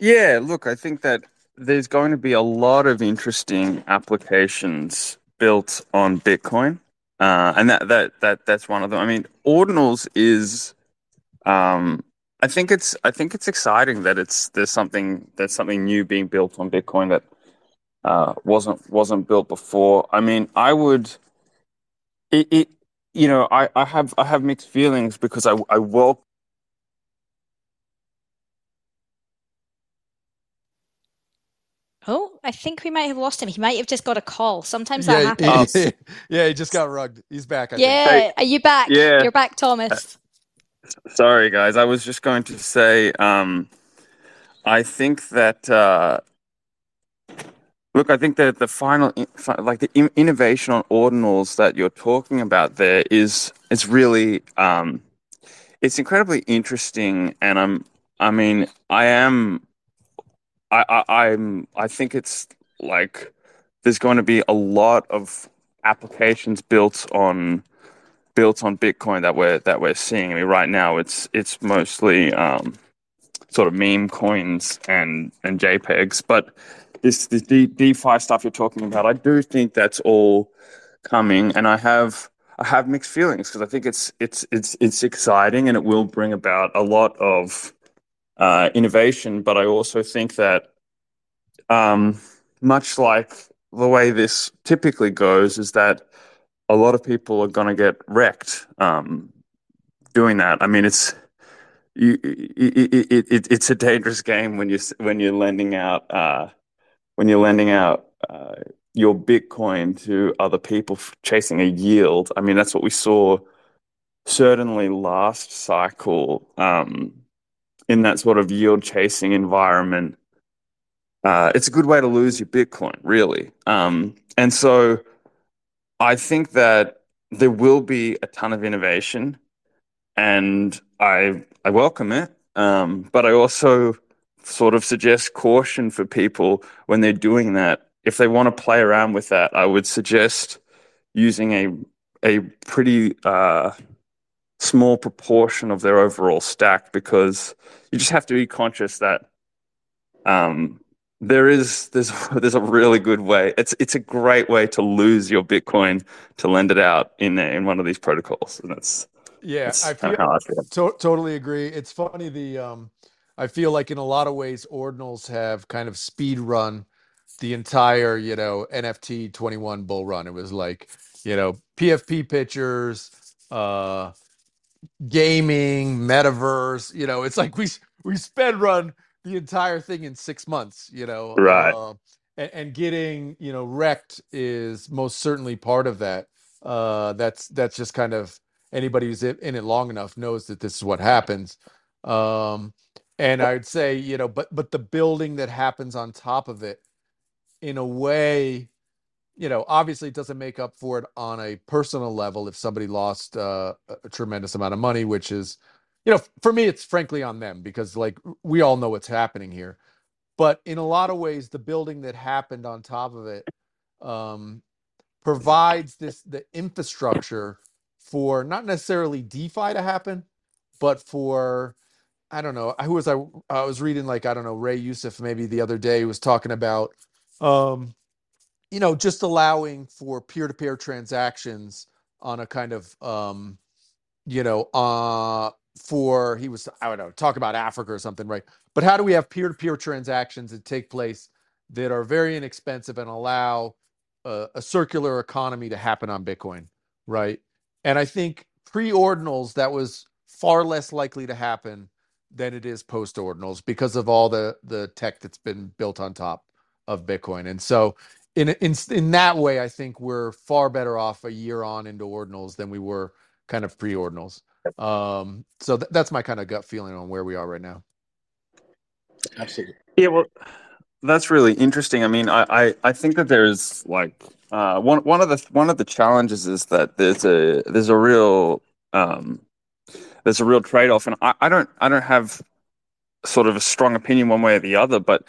yeah, look, I think that there's going to be a lot of interesting applications built on Bitcoin, uh, and that that that that's one of them. I mean, ordinals is, um, I think it's I think it's exciting that it's there's something there's something new being built on Bitcoin that uh, wasn't wasn't built before. I mean, I would, it, it you know, I, I have I have mixed feelings because I I welcome Oh, I think we might have lost him. He might have just got a call. Sometimes that yeah, happens. he, yeah, he just got rugged. He's back. I think. yeah, Hey, are you back? yeah. You're back, Thomas. Sorry, guys. I was just going to say, um, I think that, uh, look, I think that the final, like the in- innovation on ordinals that you're talking about there is, is really, um, it's incredibly interesting. And I'm, I mean, I am, I, I, I'm, I think it's like there's going to be a lot of applications built on built on Bitcoin that we're that we're seeing. I mean, right now it's it's mostly um, sort of meme coins and and JPEGs, but this this D, DeFi stuff you're talking about, I do think that's all coming, and I have I have mixed feelings because I think it's it's it's it's exciting and it will bring about a lot of uh, innovation, but I also think that um, much like the way this typically goes, is that a lot of people are going to get wrecked um, doing that. I mean, it's you, it, it, it, it's a dangerous game when you when you're lending out uh, when you're lending out uh, your Bitcoin to other people chasing a yield. I mean, that's what we saw certainly last cycle um, in that sort of yield chasing environment. Uh, it's a good way to lose your Bitcoin, really. Um, and so I think that there will be a ton of innovation, and I I welcome it. Um, but I also sort of suggest caution for people when they're doing that. If they want to play around with that, I would suggest using a a pretty uh, small proportion of their overall stack because you just have to be conscious that um, there is there's there's a really good way. It's it's a great way to lose your Bitcoin to lend it out in in one of these protocols, and that's Yeah, that's I feel I feel. to- totally agree. It's funny the um I feel like in a lot of ways ordinals have kind of speed run the entire, you know, NFT 21 bull run. It was like, you know, PFP pictures, uh gaming, metaverse, you know, it's like we we sped run the entire thing in 6 months, you know. Right. Uh, and, and getting, you know, wrecked is most certainly part of that. Uh that's that's just kind of anybody who's in it long enough knows that this is what happens. Um, and I'd say, you know, but but the building that happens on top of it, in a way, you know, obviously it doesn't make up for it on a personal level if somebody lost uh, a tremendous amount of money, which is, you know, for me, it's frankly on them because like we all know what's happening here. But in a lot of ways, the building that happened on top of it, um, provides this the infrastructure for not necessarily DeFi to happen, but for I don't know who was I I was reading like I don't know Ray Youssef maybe the other day was talking about um you know just allowing for peer-to-peer transactions on a kind of um you know uh for he was I don't know talk about Africa or something right but how do we have peer-to-peer transactions that take place that are very inexpensive and allow a, a circular economy to happen on Bitcoin, right? And I think pre-ordinals that was far less likely to happen than it is post-ordinals because of all the the tech that's been built on top of Bitcoin. And so in in in that way, I think we're far better off a year on into ordinals than we were kind of pre-ordinals. Um, so th- that's my kind of gut feeling on where we are right now. Absolutely. Yeah, well, that's really interesting. I mean, I, I, I think that there's like uh, one one of the one of the challenges is that there's a there's a real um, there's a real trade off, and I, I don't I don't have sort of a strong opinion one way or the other, but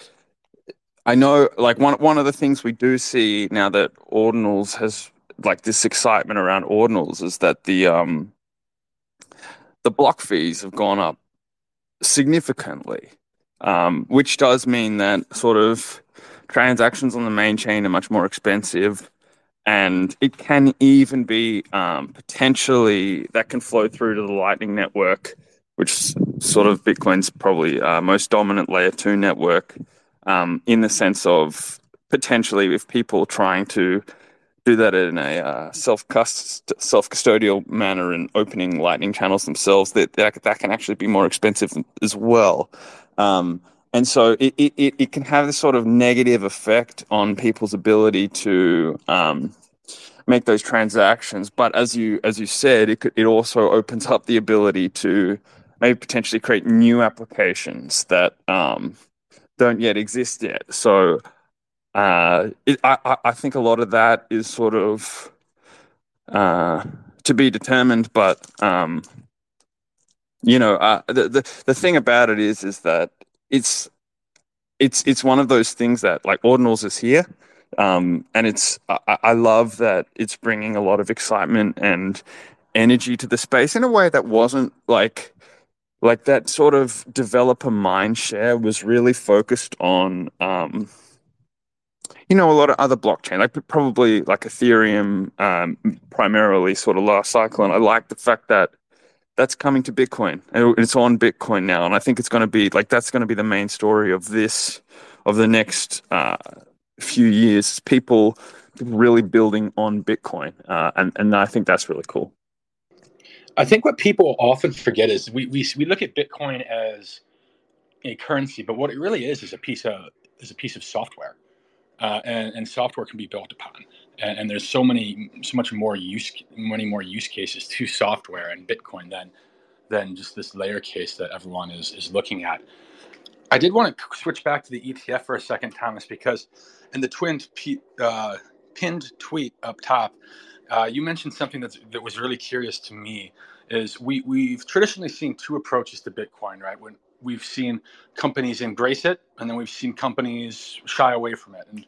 I know like one one of the things we do see now that ordinals has like this excitement around ordinals is that the um the block fees have gone up significantly, um, which does mean that sort of transactions on the main chain are much more expensive. And it can even be um, potentially that can flow through to the Lightning Network, which sort of Bitcoin's probably uh, most dominant layer two network, um, in the sense of potentially if people trying to do that in a uh, self self custodial manner and opening Lightning channels themselves, that, that can actually be more expensive as well. Um, and so it, it, it it can have this sort of negative effect on people's ability to um, make those transactions. But as you as you said, it could, it also opens up the ability to maybe potentially create new applications that um, don't yet exist yet. So uh, it, I, I think a lot of that is sort of uh, to be determined, but um, you know, uh, the, the the thing about it is, is that it's it's it's one of those things that like ordinals is here, um, and it's I, I love that it's bringing a lot of excitement and energy to the space in a way that wasn't like like that sort of developer mind share was really focused on um, you know a lot of other blockchain like probably like ethereum um, primarily sort of last cycle. And i like the fact that that's coming to bitcoin. And it's on bitcoin now. And i think it's going to be like that's going to be the main story of this of the next uh, few years people really building on bitcoin. Uh, and, and i think that's really cool. I think what people often forget is we, we we look at Bitcoin as a currency, but what it really is is a piece of is a piece of software, uh, and, and software can be built upon. And, and there's so many so much more use many more use cases to software and Bitcoin than than just this layer case that everyone is is looking at. I did want to switch back to the ETF for a second, Thomas, because in the twinned uh, pinned tweet up top, uh, you mentioned something that's, that was really curious to me. Is we we've traditionally seen two approaches to Bitcoin, right? When we've seen companies embrace it, and then we've seen companies shy away from it. And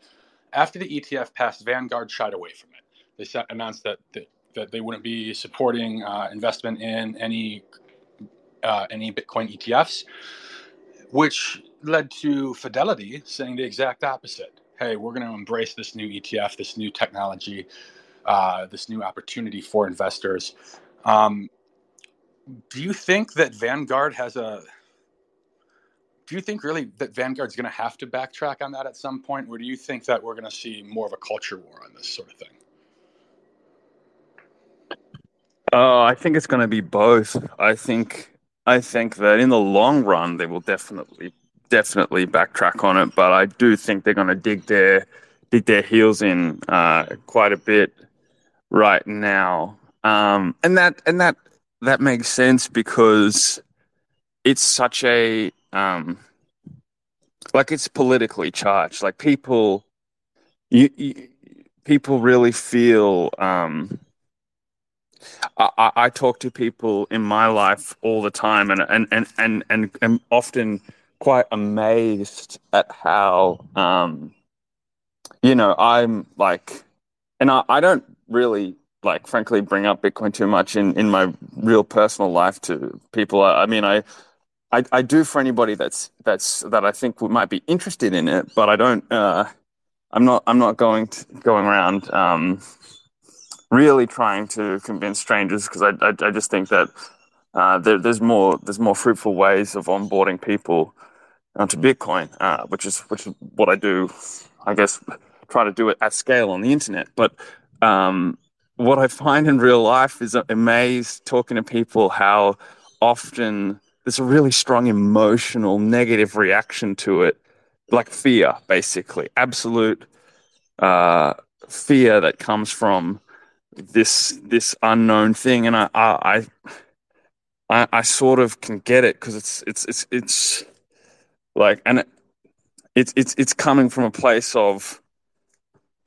after the ETF passed, Vanguard shied away from it. They announced that, that that they wouldn't be supporting uh, investment in any uh, any Bitcoin ETFs which led to Fidelity saying the exact opposite. Hey, we're going to embrace this new ETF, this new technology, uh, this new opportunity for investors. Um, do you think that Vanguard has a do you think really that Vanguard's going to have to backtrack on that at some point, or do you think that we're going to see more of a culture war on this sort of thing? Oh, I think it's going to be both. I think I think that in the long run they will definitely definitely backtrack on it, but I do think they're going to dig their dig their heels in uh, quite a bit right now, um, and that and that that makes sense because it's such a um, like it's politically charged. Like people, you, you people really feel. Um, I, I talk to people in my life all the time, and and and and and am often quite amazed at how um, you know I'm like, and I, I don't really like frankly bring up Bitcoin too much in in my real personal life to people. I, I mean, I I, I do for anybody that's that's that I think might be interested in it, but I don't. Uh, I'm not. I'm not going to, going around um, really trying to convince strangers because I, I, I just think that uh, there, there's more there's more fruitful ways of onboarding people onto Bitcoin, uh, which is which is what I do. I guess try to do it at scale on the internet, but um, what I find in real life is amazed talking to people how often there's a really strong emotional negative reaction to it. Like fear basically. Absolute uh, fear that comes from this this unknown thing. And i i i, I sort of can get it because it's it's it's it's like and it, it's it's it's coming from a place of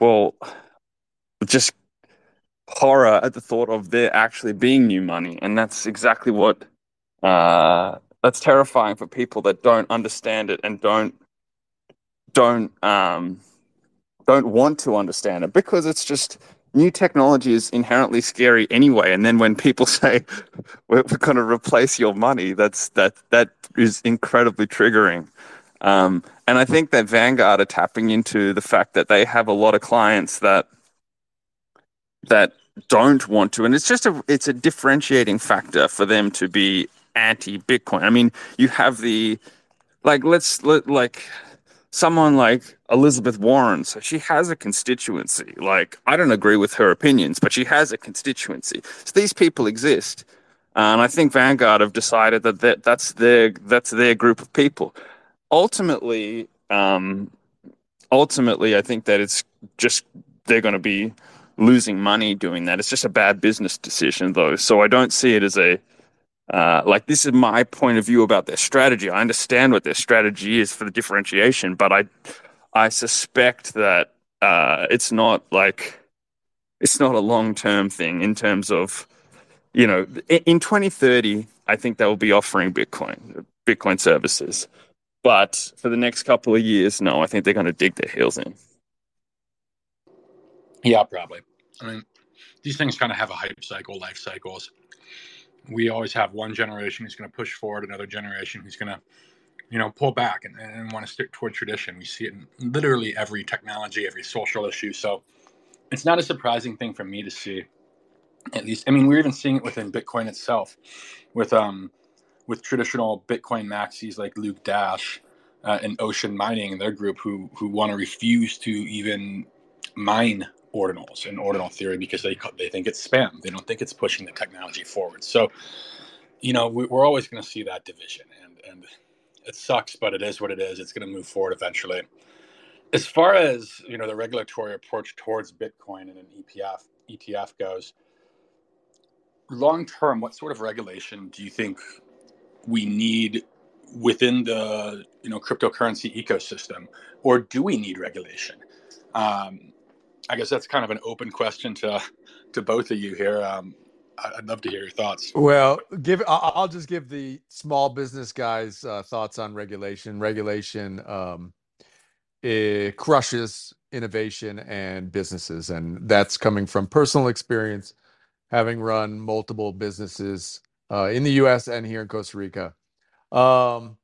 well just horror at the thought of there actually being new money. And that's exactly what uh, that's terrifying for people that don't understand it and don't don't um, don't want to understand it because it's just new technology is inherently scary anyway. And then when people say we're, we're going to replace your money, that's that that is incredibly triggering. Um, and I think that Vanguard are tapping into the fact that they have a lot of clients that that don't want to, and it's just a it's a differentiating factor for them to be anti Bitcoin. I mean, you have the like let's let like someone like Elizabeth Warren. So she has a constituency. Like I don't agree with her opinions, but she has a constituency. So these people exist. And I think Vanguard have decided that, that that's their that's their group of people. Ultimately, um, ultimately, I think that it's just they're going to be losing money doing that. It's just a bad business decision, though. So I don't see it as a uh, like this is my point of view about their strategy. I understand what their strategy is for the differentiation, but I I suspect that uh, it's not like it's not a long term thing in terms of you know in 2030 I think they will be offering Bitcoin Bitcoin services, but for the next couple of years, no, I think they're going to dig their heels in. Yeah, probably. I mean, these things kind of have a hype cycle, life cycles we always have one generation who's going to push forward, another generation who's going to, you know, pull back and, and want to stick toward tradition. We see it in literally every technology, every social issue. So it's not a surprising thing for me to see. At least, I mean, we're even seeing it within Bitcoin itself, with um, with traditional Bitcoin maxis like Luke Dash uh, and Ocean Mining and their group, who who want to refuse to even mine ordinals and ordinal theory because they they think it's spam. They don't think it's pushing the technology forward. So, you know, we, are always going to see that division, and and it sucks, but it is what it is. It's going to move forward eventually. As far as you know, the regulatory approach towards Bitcoin and an ETF ETF goes, long term, what sort of regulation do you think we need within the you know cryptocurrency ecosystem, or do we need regulation? Um, I guess that's kind of an open question to to both of you here. Um, I'd love to hear your thoughts. Well, give I'll just give the small business guys uh, thoughts on regulation. Regulation um, it crushes innovation and businesses, and that's coming from personal experience, having run multiple businesses uh, in the U.S. and here in Costa Rica. Um,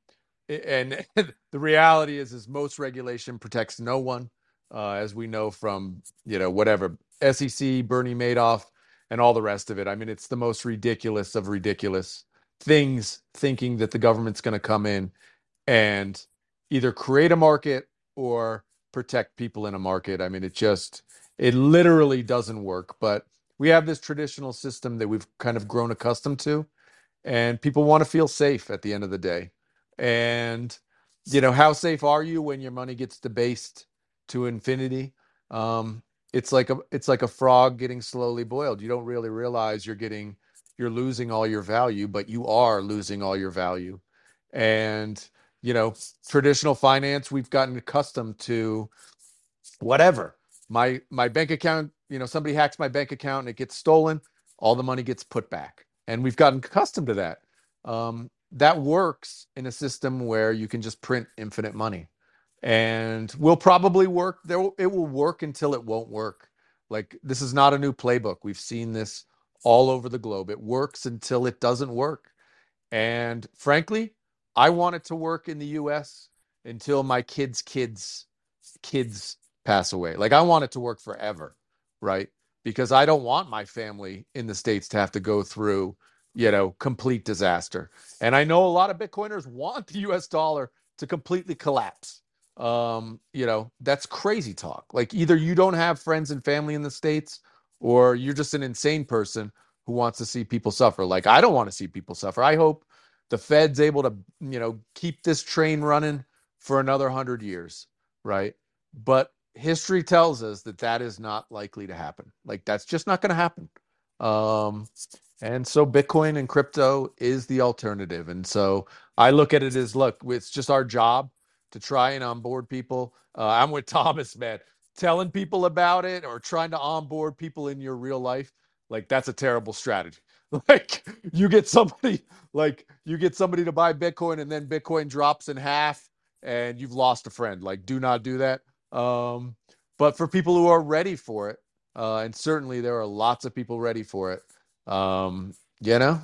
and the reality is is most regulation protects no one uh, as we know from you know whatever sec bernie madoff and all the rest of it. I mean it's the most ridiculous of ridiculous things thinking that the government's going to come in and either create a market or protect people in a market. I mean it just it literally doesn't work. But we have this traditional system that we've kind of grown accustomed to and people want to feel safe at the end of the day. And you know how safe are you when your money gets debased to infinity. Um it's like a it's like a frog getting slowly boiled. You don't really realize you're getting you're losing all your value but you are losing all your value. And you know traditional finance we've gotten accustomed to whatever. My my bank account you know somebody hacks my bank account and it gets stolen all the money gets put back. And we've gotten accustomed to that. Um, that works in a system where you can just print infinite money and will probably work there it will work until it won't work. Like this is not a new playbook. We've seen this all over the globe. It works until it doesn't work. And frankly i want it to work in the us until my kids kids kids pass away. Like i want it to work forever right? Because i don't want my family in the states to have to go through you know complete disaster. And I know a lot of Bitcoiners want the US dollar to completely collapse. Um, you know, that's crazy talk. Like either you don't have friends and family in the States or you're just an insane person who wants to see people suffer. Like I don't want to see people suffer. I hope the Fed's able to, you know, keep this train running for another 100 years, right? But history tells us that that is not likely to happen. Like that's just not going to happen. Um, and so Bitcoin and crypto is the alternative. And so I look at it as look, it's just our job to try and onboard people. Uh, I'm with Thomas, man. Telling people about it or trying to onboard people in your real life, like that's a terrible strategy. Like you get somebody, like you get somebody to buy Bitcoin and then Bitcoin drops in half and you've lost a friend. Like do not do that. Um, but for people who are ready for it, uh, and certainly there are lots of people ready for it um, you know,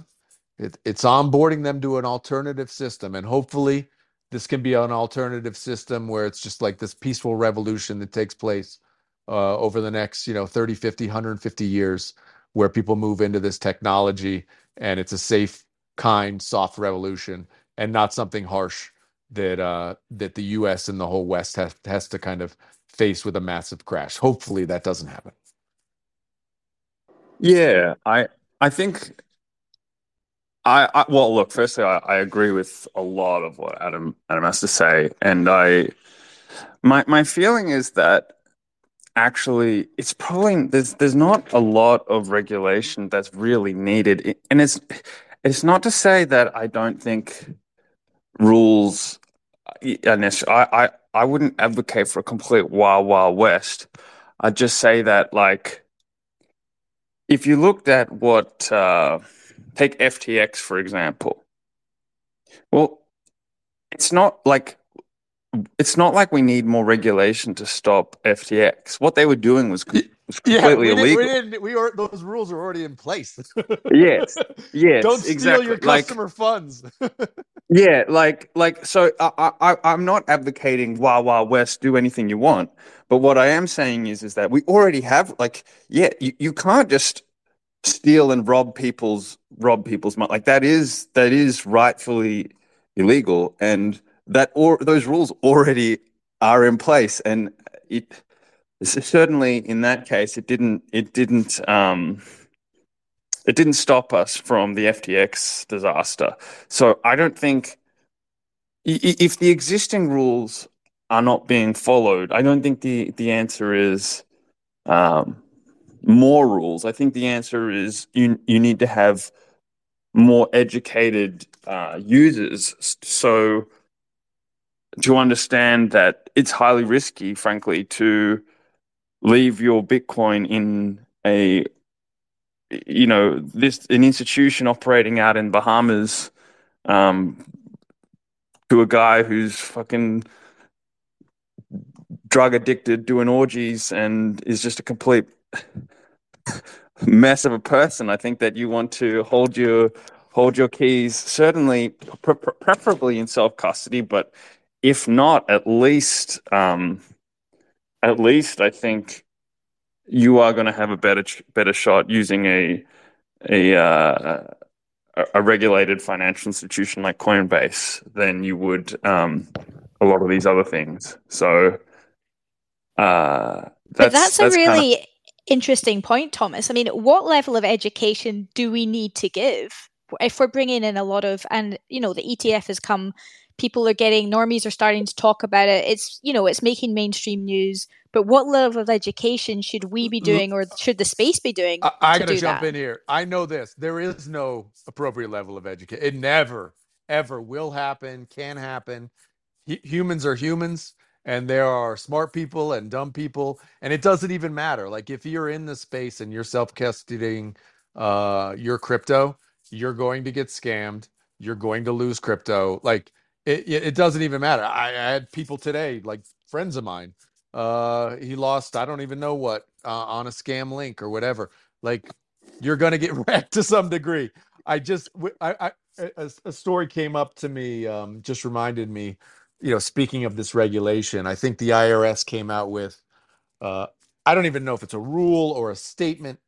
it, it's onboarding them to an alternative system. And hopefully, this can be an alternative system where it's just like this peaceful revolution that takes place uh, over the next, you know, 30, 50, 150 years, where people move into this technology and it's a safe, kind, soft revolution and not something harsh that uh, that the U.S. and the whole West has has to kind of face with a massive crash. Hopefully, that doesn't happen. Yeah, I I think I, I well look, firstly I, I agree with a lot of what Adam Adam has to say. And I my my feeling is that actually it's probably there's there's not a lot of regulation that's really needed. And it's it's not to say that I don't think rules necessary. I, I, I wouldn't advocate for a complete wild wild west. I'd just say that like if you looked at what, uh, take FTX for example. Well, it's not like it's not like we need more regulation to stop FTX. What they were doing was, was completely yeah, we illegal. Didn't, we didn't. We are those rules are already in place. yes, yes, Don't steal exactly. your Like- customer funds. Yeah, like like so I I I'm not advocating Wild Wild West, do anything you want. But what I am saying is is that we already have like yeah, you, you can't just steal and rob people's rob people's money. Like that is that is rightfully illegal and that or those rules already are in place and it certainly in that case it didn't it didn't um it didn't stop us from the FTX disaster. So I don't think if the existing rules are not being followed, I don't think the the answer is um, more rules. I think the answer is you you need to have more educated uh, users. So to understand that it's highly risky, frankly, to leave your Bitcoin in a you know this an institution operating out in Bahamas um, to a guy who's fucking drug addicted, doing orgies, and is just a complete mess of a person. I think that you want to hold your hold your keys. Certainly, pre- preferably in self custody, but if not, at least, um, at least I think you are going to have a better better shot using a a uh, a regulated financial institution like Coinbase than you would um, a lot of these other things. So, uh, that's, but that's, that's a really kinda... interesting point, Thomas. I mean, what level of education do we need to give? If we're bringing in a lot of, and you know, the ETF has come people are getting normies are starting to talk about it. It's you know it's making mainstream news. But what level of education should we be doing or should the space be doing i, I gotta jump that? in here. I know this. There is no appropriate level of education it never ever will happen can happen. H- humans are humans and there are smart people and dumb people and it doesn't even matter like if you're in the space and you're self-custodying uh your crypto you're going to get scammed you're going to lose crypto like it, it doesn't even matter. I, I, had people today, like friends of mine. Uh, he lost, I don't even know what, uh, on a scam link or whatever. Like, you're gonna get wrecked to some degree. I just, I, I a, a story came up to me, um, just reminded me. You know, speaking of this regulation, I think the IRS came out with, uh, I don't even know if it's a rule or a statement,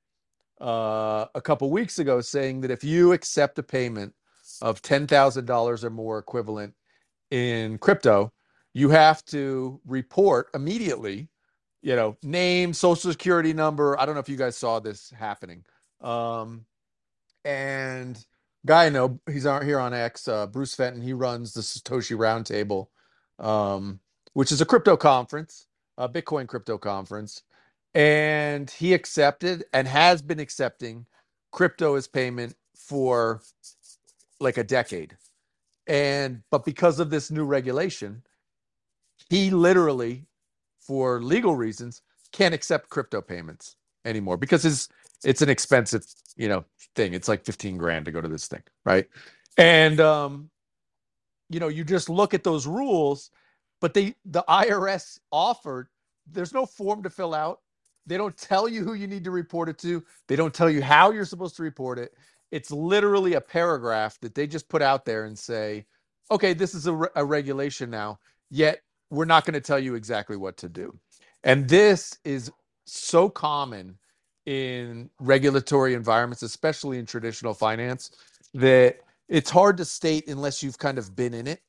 uh, a couple weeks ago saying that if you accept a payment of ten thousand dollars or more equivalent in crypto, you have to report immediately, you know, name, social security number. I don't know if you guys saw this happening. Um, and guy I know, he's here on X, uh, Bruce Fenton, he runs the Satoshi Roundtable, um, which is a crypto conference, a Bitcoin crypto conference. And he accepted and has been accepting crypto as payment for like a decade and but because of this new regulation he literally for legal reasons can't accept crypto payments anymore because it's it's an expensive you know thing it's like 15 grand to go to this thing right and um you know you just look at those rules but they the IRS offered there's no form to fill out. They don't tell you who you need to report it to. They don't tell you how you're supposed to report it. It's literally a paragraph that they just put out there and say, okay, this is a, re- a regulation now, yet we're not going to tell you exactly what to do. And this is so common in regulatory environments, especially in traditional finance, that it's hard to state unless you've kind of been in it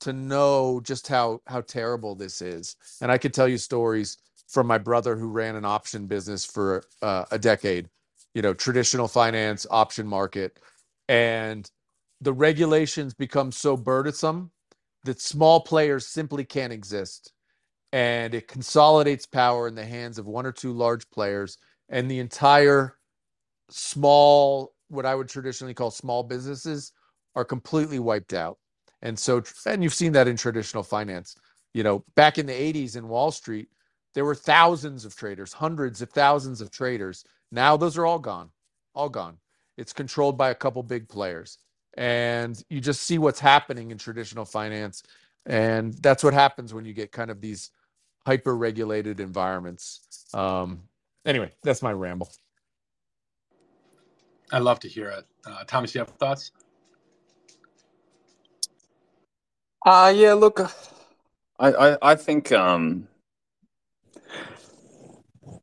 to know just how how terrible this is. And I could tell you stories from my brother who ran an option business for uh, a decade you know traditional finance option market. And the regulations become so burdensome that small players simply can't exist. And it consolidates power in the hands of one or two large players. And the entire small what i would traditionally call small businesses are completely wiped out and so and you've seen that in traditional finance you know back in the 80s in wall street there were thousands of traders hundreds of thousands of traders now those are all gone, all gone. It's controlled by a couple big players. And you just see what's happening in traditional finance. And that's what happens when you get kind of these hyper regulated environments. Um, anyway, that's my ramble. I love to hear it. Uh, Thomas, you have thoughts? Uh yeah, look, I I, I think um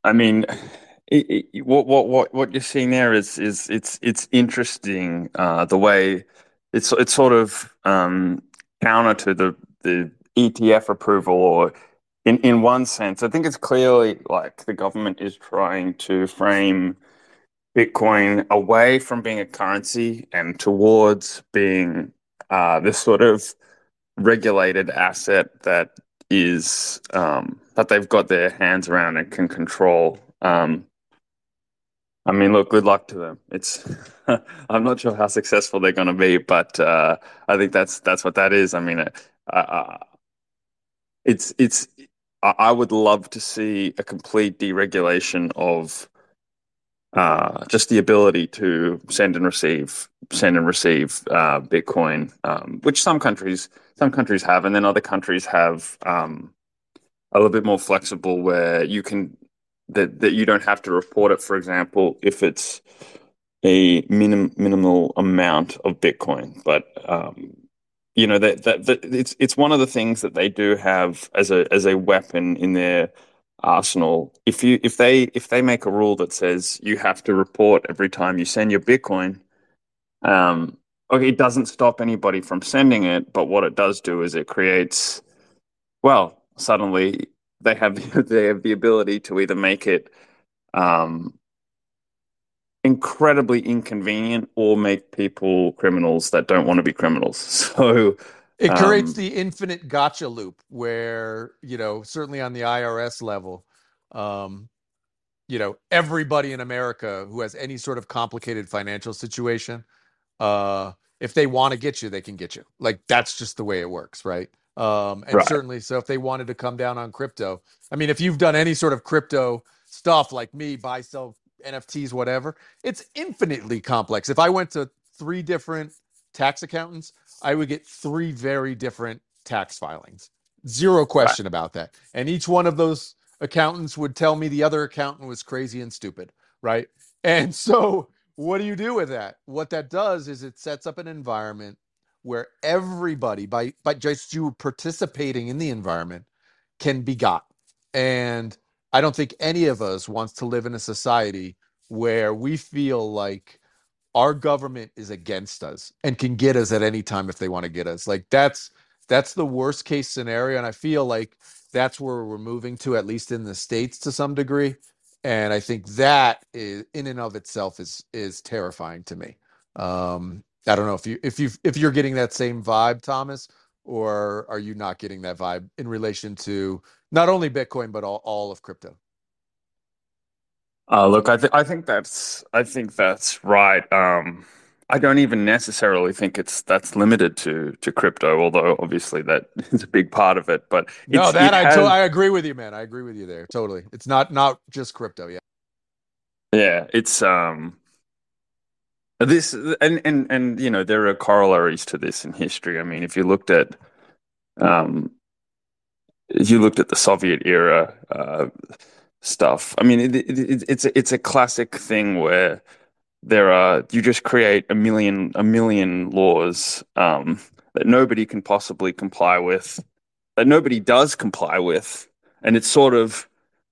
I mean it, it, what what what what you're seeing there is is it's it's interesting uh, the way it's it's sort of um, counter to the the ETF approval or in in one sense I think it's clearly like the government is trying to frame Bitcoin away from being a currency and towards being uh, this sort of regulated asset that is um, that they've got their hands around and can control. Um, I mean, look, good luck to them. It's I'm not sure how successful they're going to be, but uh, I think that's that's what that is. I mean, uh, uh, it's it's. I would love to see a complete deregulation of uh, just the ability to send and receive, send and receive uh, Bitcoin, um, which some countries some countries have, and then other countries have um, a little bit more flexible, where you can that that you don't have to report it. For example, if it's a minim, minimal amount of Bitcoin, but um, you know that, that that it's it's one of the things that they do have as a as a weapon in their arsenal. If you if they if they make a rule that says you have to report every time you send your Bitcoin, um, okay, it doesn't stop anybody from sending it, but what it does do is it creates, well, suddenly they have they have the ability to either make it um, incredibly inconvenient or make people criminals that don't want to be criminals. So It creates um, the infinite gotcha loop where, you know, certainly on the IRS level, um, you know, everybody in America who has any sort of complicated financial situation, uh, if they want to get you, they can get you. Like that's just the way it works, right? Um, and right, certainly, so if they wanted to come down on crypto, I mean, if you've done any sort of crypto stuff like me, buy, sell NFTs, whatever, it's infinitely complex. If I went to three different tax accountants, I would get three very different tax filings. Zero question about that. And each one of those accountants would tell me the other accountant was crazy and stupid, right? And so, what do you do with that? What that does is it sets up an environment where everybody, by by just you participating in the environment, can be got. And I don't think any of us wants to live in a society where we feel like our government is against us and can get us at any time if they want to get us. Like that's that's the worst case scenario and I feel like that's where we're moving to at least in the states to some degree. And I think that is in and of itself is is terrifying to me. Um I don't know if you if you if you're getting that same vibe Thomas or are you not getting that vibe in relation to not only Bitcoin but all, all of crypto? Uh, look, I th I think that's I think that's right. Um, I don't even necessarily think it's that's limited to to crypto, although obviously that is a big part of it. But No, that I to- I agree with you, man. I agree with you there. Totally. It's not not just crypto. Yeah. yeah, it's um this and and and you know there are corollaries to this in history. I mean, if you looked at um if you looked at the Soviet era uh, stuff, I mean, it, it, it, it's a, it's a classic thing where there are you just create a million a million laws um, that nobody can possibly comply with, that nobody does comply with, and it's sort of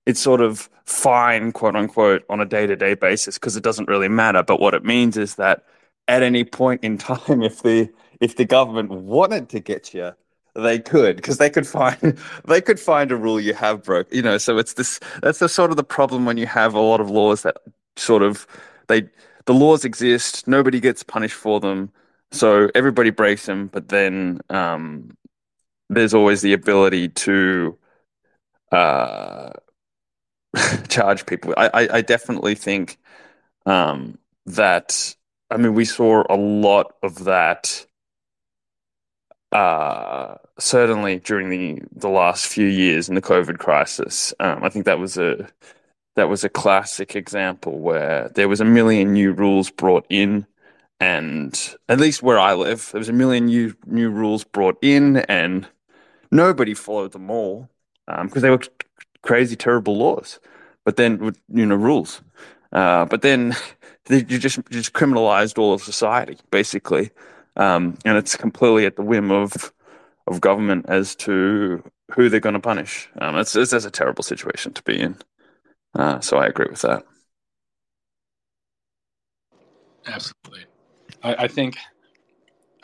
it's sort of fine, quote unquote, on a day to day basis because it doesn't really matter. But what it means is that at any point in time, if the if the government wanted to get you, they could because they could find they could find a rule you have broke. You know, so it's this that's the sort of the problem when you have a lot of laws that sort of they the laws exist, nobody gets punished for them, so everybody breaks them. But then um, there's always the ability to uh, charge people. I, I, I definitely think um, that. I mean, we saw a lot of that. Uh, certainly during the the last few years in the COVID crisis, um, I think that was a that was a classic example where there was a million new rules brought in, and at least where I live, there was a million new new rules brought in, and nobody followed them all because um, they were crazy, terrible laws. But then, you know, rules. Uh, but then you just you just criminalized all of society, basically, um, and it's completely at the whim of of government as to who they're going to punish. Um, it's, it's that's a terrible situation to be in. Uh, so I agree with that. Absolutely. I, I think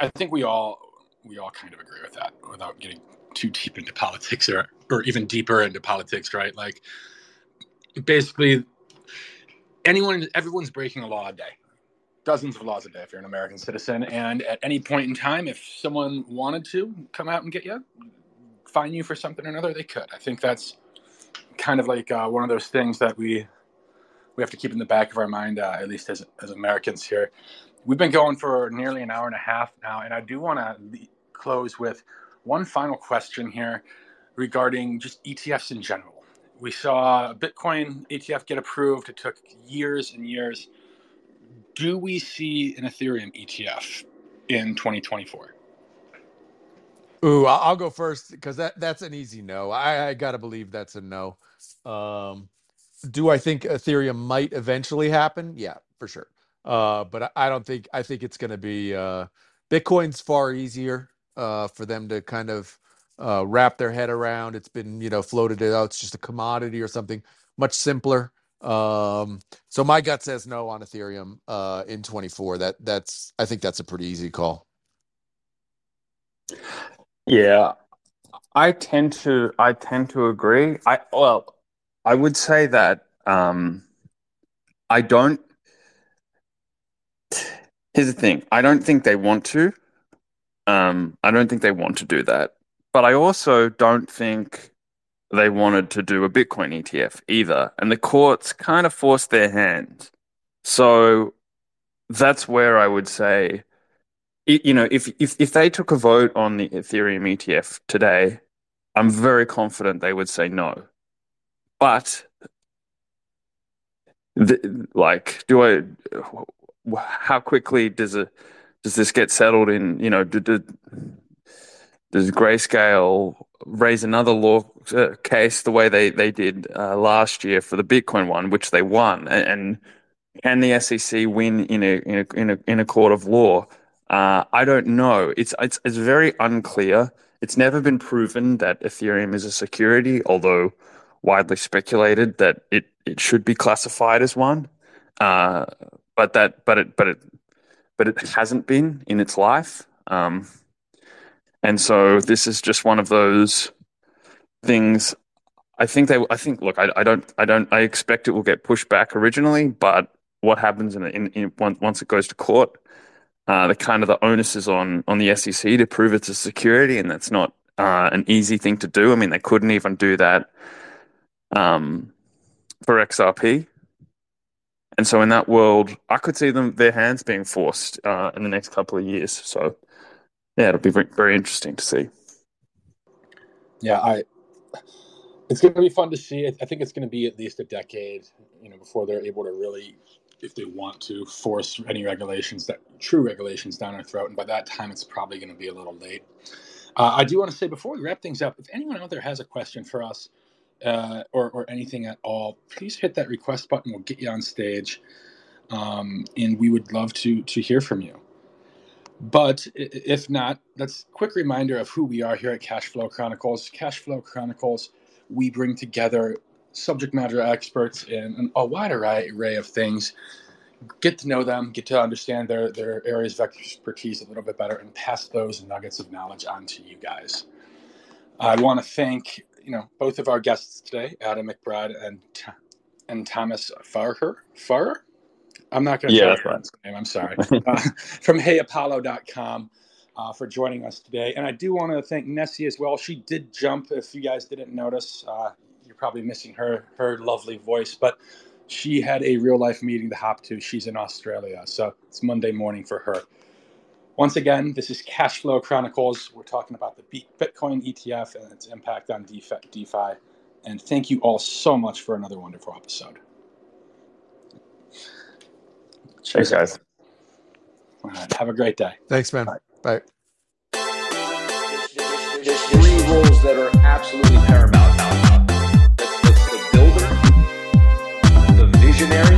I think we all we all kind of agree with that without getting too deep into politics or or even deeper into politics, right? Like basically anyone everyone's breaking a law a day. Dozens of laws a day if you're an American citizen. And at any point in time, if someone wanted to come out and get you, fine you for something or another, they could. I think that's kind of like uh, one of those things that we we have to keep in the back of our mind, uh, at least as, as Americans here. We've been going for nearly an hour and a half now, and I do want to close with one final question here regarding just ETFs in general. We saw a Bitcoin ETF get approved. It took years and years. Do we see an Ethereum ETF in 2024? Ooh, I'll go first because that that's an easy no. I, I gotta believe that's a no. Um, do I think Ethereum might eventually happen? Yeah, for sure. Uh, but I, I don't think I think it's going to be uh, Bitcoin's far easier uh, for them to kind of uh, wrap their head around. It's been you know floated out. It's just a commodity or something much simpler. Um, so my gut says no on Ethereum uh, in 24. That that's I think that's a pretty easy call. Yeah, I tend to I tend to agree. I well, I would say that um, I don't. Here's the thing: I don't think they want to. Um, I don't think they want to do that, but I also don't think they wanted to do a Bitcoin ETF either, and the courts kind of forced their hand. So that's where I would say, you know, if if if they took a vote on the Ethereum ETF today, I'm very confident they would say no. But the, like, do I? How quickly does it does this get settled in? You know, do, do, does Grayscale raise another law uh, case the way they they did uh, last year for the Bitcoin one, which they won, and, and can the SEC win in a in a in a, in a court of law? Uh, I don't know. It's it's it's very unclear. It's never been proven that Ethereum is a security, although widely speculated that it, it should be classified as one. Uh, but that but it but it but it hasn't been in its life. Um, and so this is just one of those things. I think they. I think. Look, I, I don't. I don't. I expect it will get pushed back originally, but what happens in, in, in once it goes to court, uh, the kind of the onus is on on the SEC to prove it's a security, and that's not uh, an easy thing to do. I mean, they couldn't even do that um, for XRP. And so, in that world, I could see them their hands being forced uh, in the next couple of years. So, yeah, it'll be very, very interesting to see. Yeah, I. It's going to be fun to see. I think it's going to be at least a decade, you know, before they're able to really, if they want to, force any regulations that true regulations down our throat. And by that time, it's probably going to be a little late. Uh, I do want to say before we wrap things up, if anyone out there has a question for us, uh, or, or anything at all, please hit that request button. We'll get you on stage, um, and we would love to to hear from you. But if not, that's a quick reminder of who we are here at Cashflow Chronicles. Cashflow Chronicles, we bring together subject matter experts in a wide array of things. Get to know them, get to understand their, their areas of expertise a little bit better, and pass those nuggets of knowledge on to you guys. I want to thank you know both of our guests today, Adam McBride and and Thomas Farher. Farher? I'm not going to yeah, try right. name. I'm sorry. uh, from HeyApollo.com uh, for joining us today, and I do want to thank Nessie as well. She did jump. If you guys didn't notice, uh, you're probably missing her her lovely voice, but she had a real life meeting to hop to. She's in Australia, so it's Monday morning for her. Once again, this is Cashflow Chronicles. We're talking about the Bitcoin ETF and its impact on DeFi. And thank you all so much for another wonderful episode. Cheers, guys. All right. Have a great day. Thanks, man. Bye. Bye. There's three rules that are absolutely paramount. the builder, the visionary,